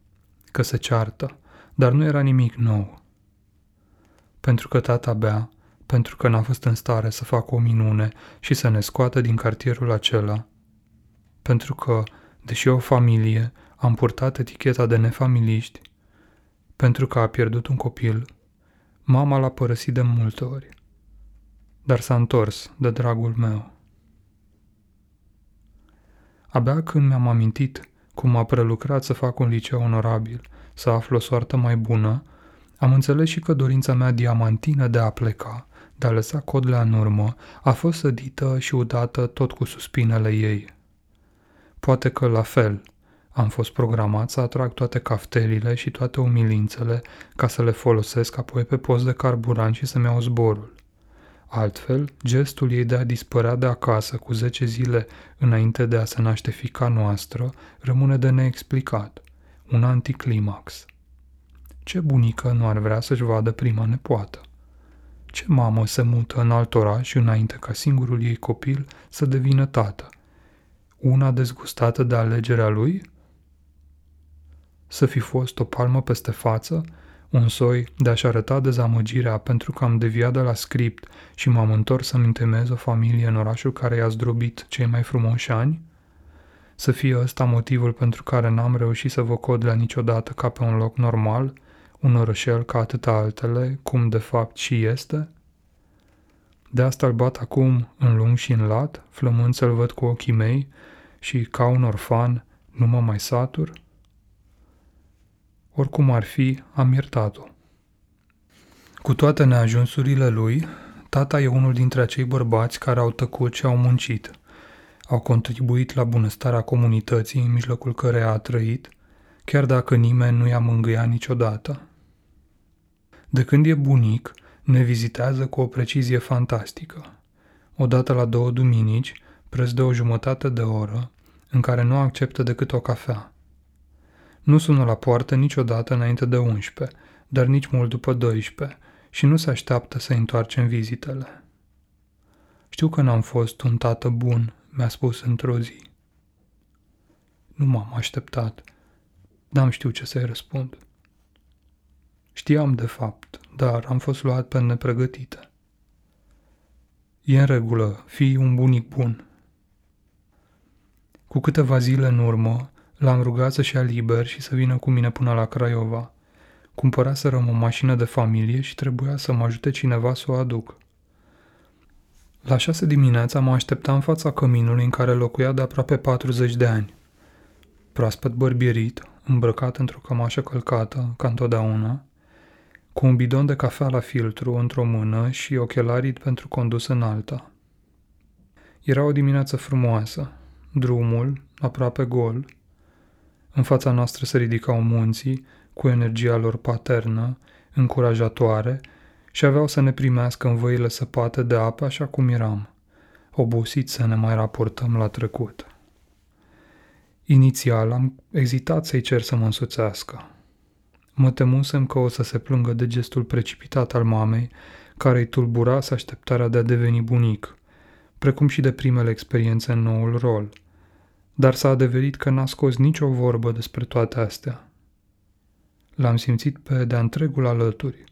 că se ceartă, dar nu era nimic nou. Pentru că tata bea, pentru că n-a fost în stare să facă o minune și să ne scoată din cartierul acela, pentru că, deși o familie, am purtat eticheta de nefamiliști, pentru că a pierdut un copil, mama l-a părăsit de multe ori, dar s-a întors de dragul meu. Abia când mi-am amintit cum a prelucrat să fac un liceu onorabil, să aflu o soartă mai bună, am înțeles și că dorința mea diamantină de a pleca, de a lăsa codlea în urmă, a fost sădită și udată tot cu suspinele ei. Poate că la fel am fost programat să atrag toate caftelile și toate umilințele ca să le folosesc apoi pe post de carburant și să-mi iau zborul. Altfel, gestul ei de a dispărea de acasă cu zece zile înainte de a se naște fica noastră rămâne de neexplicat, un anticlimax. Ce bunică nu ar vrea să-și vadă prima nepoată? Ce mamă se mută în alt oraș înainte ca singurul ei copil să devină tată? Una dezgustată de alegerea lui? Să fi fost o palmă peste față un soi de a-și arăta dezamăgirea pentru că am deviat de la script și m-am întors să-mi întemez o familie în orașul care i-a zdrobit cei mai frumoși ani? Să fie ăsta motivul pentru care n-am reușit să vă cod la niciodată ca pe un loc normal, un orășel ca atâta altele, cum de fapt și este? De asta îl bat acum în lung și în lat, flămând să-l văd cu ochii mei și, ca un orfan, nu mă mai satur? Oricum ar fi, am iertat-o. Cu toate neajunsurile lui, tata e unul dintre acei bărbați care au tăcut și au muncit. Au contribuit la bunăstarea comunității în mijlocul căreia a trăit, chiar dacă nimeni nu i-a mângâiat niciodată. De când e bunic, ne vizitează cu o precizie fantastică. Odată la două duminici, preț de o jumătate de oră, în care nu acceptă decât o cafea. Nu sună la poartă niciodată înainte de 11, dar nici mult după 12 și nu se așteaptă să întoarcem vizitele. Știu că n-am fost un tată bun, mi-a spus într-o zi. Nu m-am așteptat. N-am știut ce să-i răspund. Știam de fapt, dar am fost luat pe nepregătite. E în regulă, fii un bunic bun. Cu câteva zile în urmă, l-am rugat să-și ia liber și să vină cu mine până la Craiova. Cumpăraserăm o mașină de familie și trebuia să mă ajute cineva să o aduc. La șase dimineața mă așteptam în fața căminului în care locuia de aproape 40 de ani. Proaspăt bărbierit, îmbrăcat într-o cămașă călcată, ca întotdeauna, cu un bidon de cafea la filtru într-o mână și ochelarii pentru condus în alta. Era o dimineață frumoasă, drumul, aproape gol. În fața noastră se ridicau munții, cu energia lor paternă, încurajatoare, și aveau să ne primească în văile săpate de apă așa cum eram, obosiți să ne mai raportăm la trecut. Inițial am ezitat să-i cer să mă însuțească. Mă temusem că o să se plângă de gestul precipitat al mamei, care îi tulburase așteptarea de a deveni bunic, precum și de primele experiențe în noul rol. Dar s-a adeverit că n-a scos nicio vorbă despre toate astea. L-am simțit pe de-a întregul alături,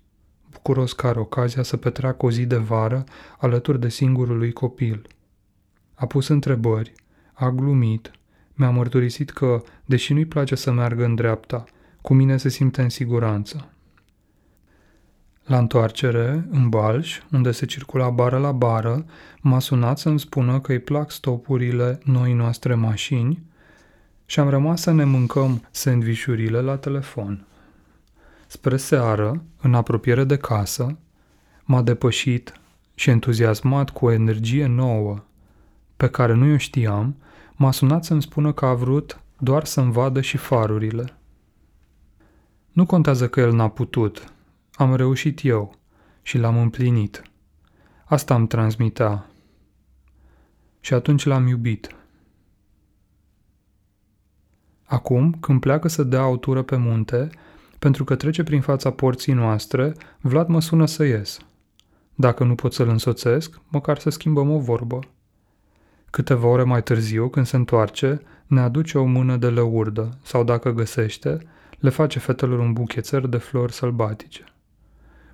bucuros că are ocazia să petreacă o zi de vară alături de singurul lui copil. A pus întrebări, a glumit, mi-a mărturisit că, deși nu-i place să meargă în dreapta, cu mine se simte în siguranță. La întoarcere, în Balș, unde se circula bară la bară, m-a sunat să-mi spună că îi plac stopurile noi noastre mașini și am rămas să ne mâncăm sandvișurile la telefon. Spre seară, în apropiere de casă, m-a depășit și entuziasmat cu o energie nouă, pe care nu o știam, m-a sunat să-mi spună că a vrut doar să-mi vadă și farurile. Nu contează că el n-a putut, am reușit eu și l-am împlinit. Asta îmi transmitea. Și atunci l-am iubit. Acum, când pleacă să dea o tură pe munte, pentru că trece prin fața porții noastre, Vlad mă sună să ies. Dacă nu pot să-l însoțesc, măcar să schimbăm o vorbă. Câteva ore mai târziu, când se întoarce, ne aduce o mână de lăurdă sau, dacă găsește, le face fetelor un buchețer de flori sălbatice.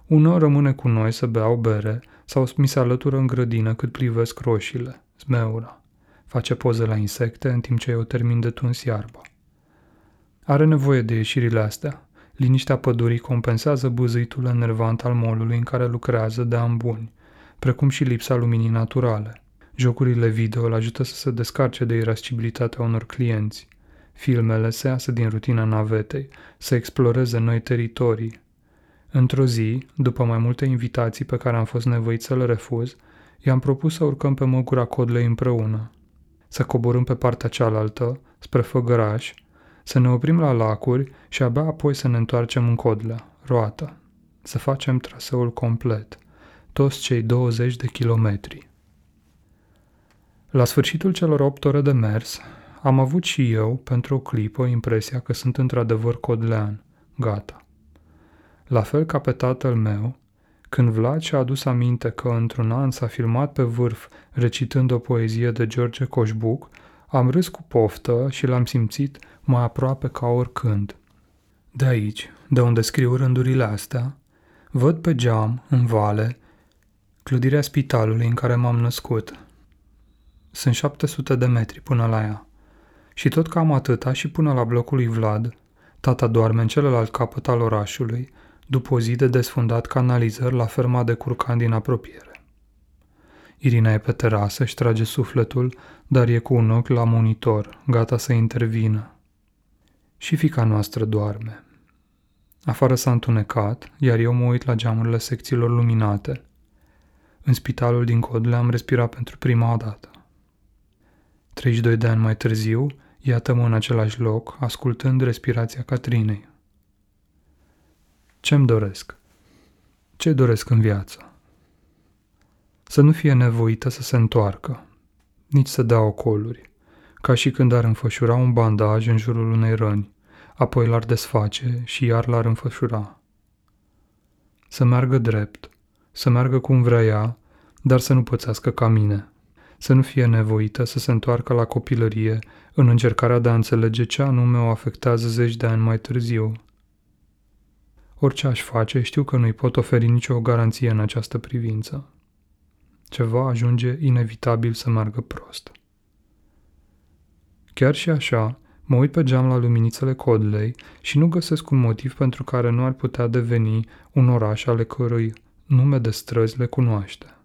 Unor rămâne cu noi să bea o bere sau mi se alătură în grădină cât privesc roșiile, zmeura. Face poze la insecte în timp ce eu termin de tuns iarba. Are nevoie de ieșirile astea, Liniștea pădurii compensează buzăitul enervant al molului în care lucrează de ani buni, precum și lipsa luminii naturale. Jocurile video îl ajută să se descarce de irascibilitatea unor clienți. Filmele se iasă din rutina navetei, să exploreze noi teritorii. Într-o zi, după mai multe invitații pe care am fost nevoit să le refuz, i-am propus să urcăm pe măgura codlei împreună. Să coborâm pe partea cealaltă, spre Făgăraș, să ne oprim la lacuri și abia apoi să ne întoarcem în Codlea, roată, să facem traseul complet, toți cei 20 de kilometri. La sfârșitul celor 8 ore de mers, am avut și eu, pentru o clipă, impresia că sunt într-adevăr codlean, gata. La fel ca pe tatăl meu, când Vlad și-a adus aminte că într-un an s-a filmat pe vârf recitând o poezie de George Coșbuc, am râs cu poftă și l-am simțit mai aproape ca oricând. De aici, de unde scriu rândurile astea, văd pe geam, în vale, clădirea spitalului în care m-am născut. Sunt 700 de metri până la ea. Și tot cam atâta și până la blocul lui Vlad, tata doarme în celălalt capăt al orașului, după o zi de desfundat canalizări la ferma de curcan din apropiere. Irina e pe terasă, și trage sufletul, dar e cu un ochi la monitor, gata să intervină. Și fica noastră doarme. Afară s-a întunecat, iar eu mă uit la geamurile secțiilor luminate. În spitalul din Codle am respirat pentru prima dată. 32 de ani mai târziu, iată-mă în același loc, ascultând respirația Catrinei. Ce-mi doresc? Ce doresc în viață? Să nu fie nevoită să se întoarcă, nici să dea ocoluri, ca și când ar înfășura un bandaj în jurul unei răni, apoi l-ar desface și iar l-ar înfășura. Să meargă drept, să meargă cum vrea ea, dar să nu pățească ca mine, să nu fie nevoită să se întoarcă la copilărie în încercarea de a înțelege ce anume o afectează zeci de ani mai târziu. Orice aș face, știu că nu-i pot oferi nicio garanție în această privință ceva ajunge inevitabil să meargă prost. Chiar și așa, mă uit pe geam la luminițele Codley și nu găsesc un motiv pentru care nu ar putea deveni un oraș ale cărui nume de străzi le cunoaște,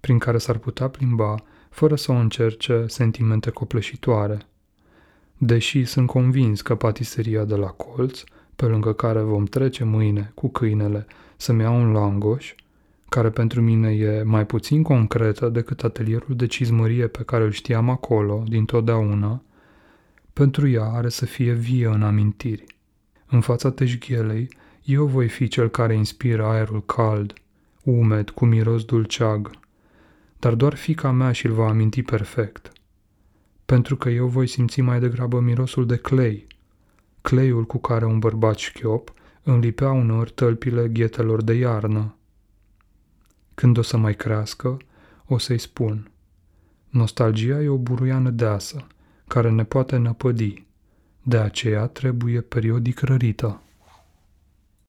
prin care s-ar putea plimba fără să o încerce sentimente copleșitoare. Deși sunt convins că patiseria de la colț, pe lângă care vom trece mâine cu câinele să-mi iau un langoș, care pentru mine e mai puțin concretă decât atelierul de cizmărie pe care îl știam acolo, din totdeauna, pentru ea are să fie vie în amintiri. În fața teșghelei, eu voi fi cel care inspiră aerul cald, umed, cu miros dulceag, dar doar fica mea și-l va aminti perfect. Pentru că eu voi simți mai degrabă mirosul de clei, cleiul cu care un bărbat șchiop înlipea uneori tălpile ghetelor de iarnă. Când o să mai crească, o să-i spun. Nostalgia e o buruiană deasă, care ne poate năpădi. De aceea trebuie periodic rărită.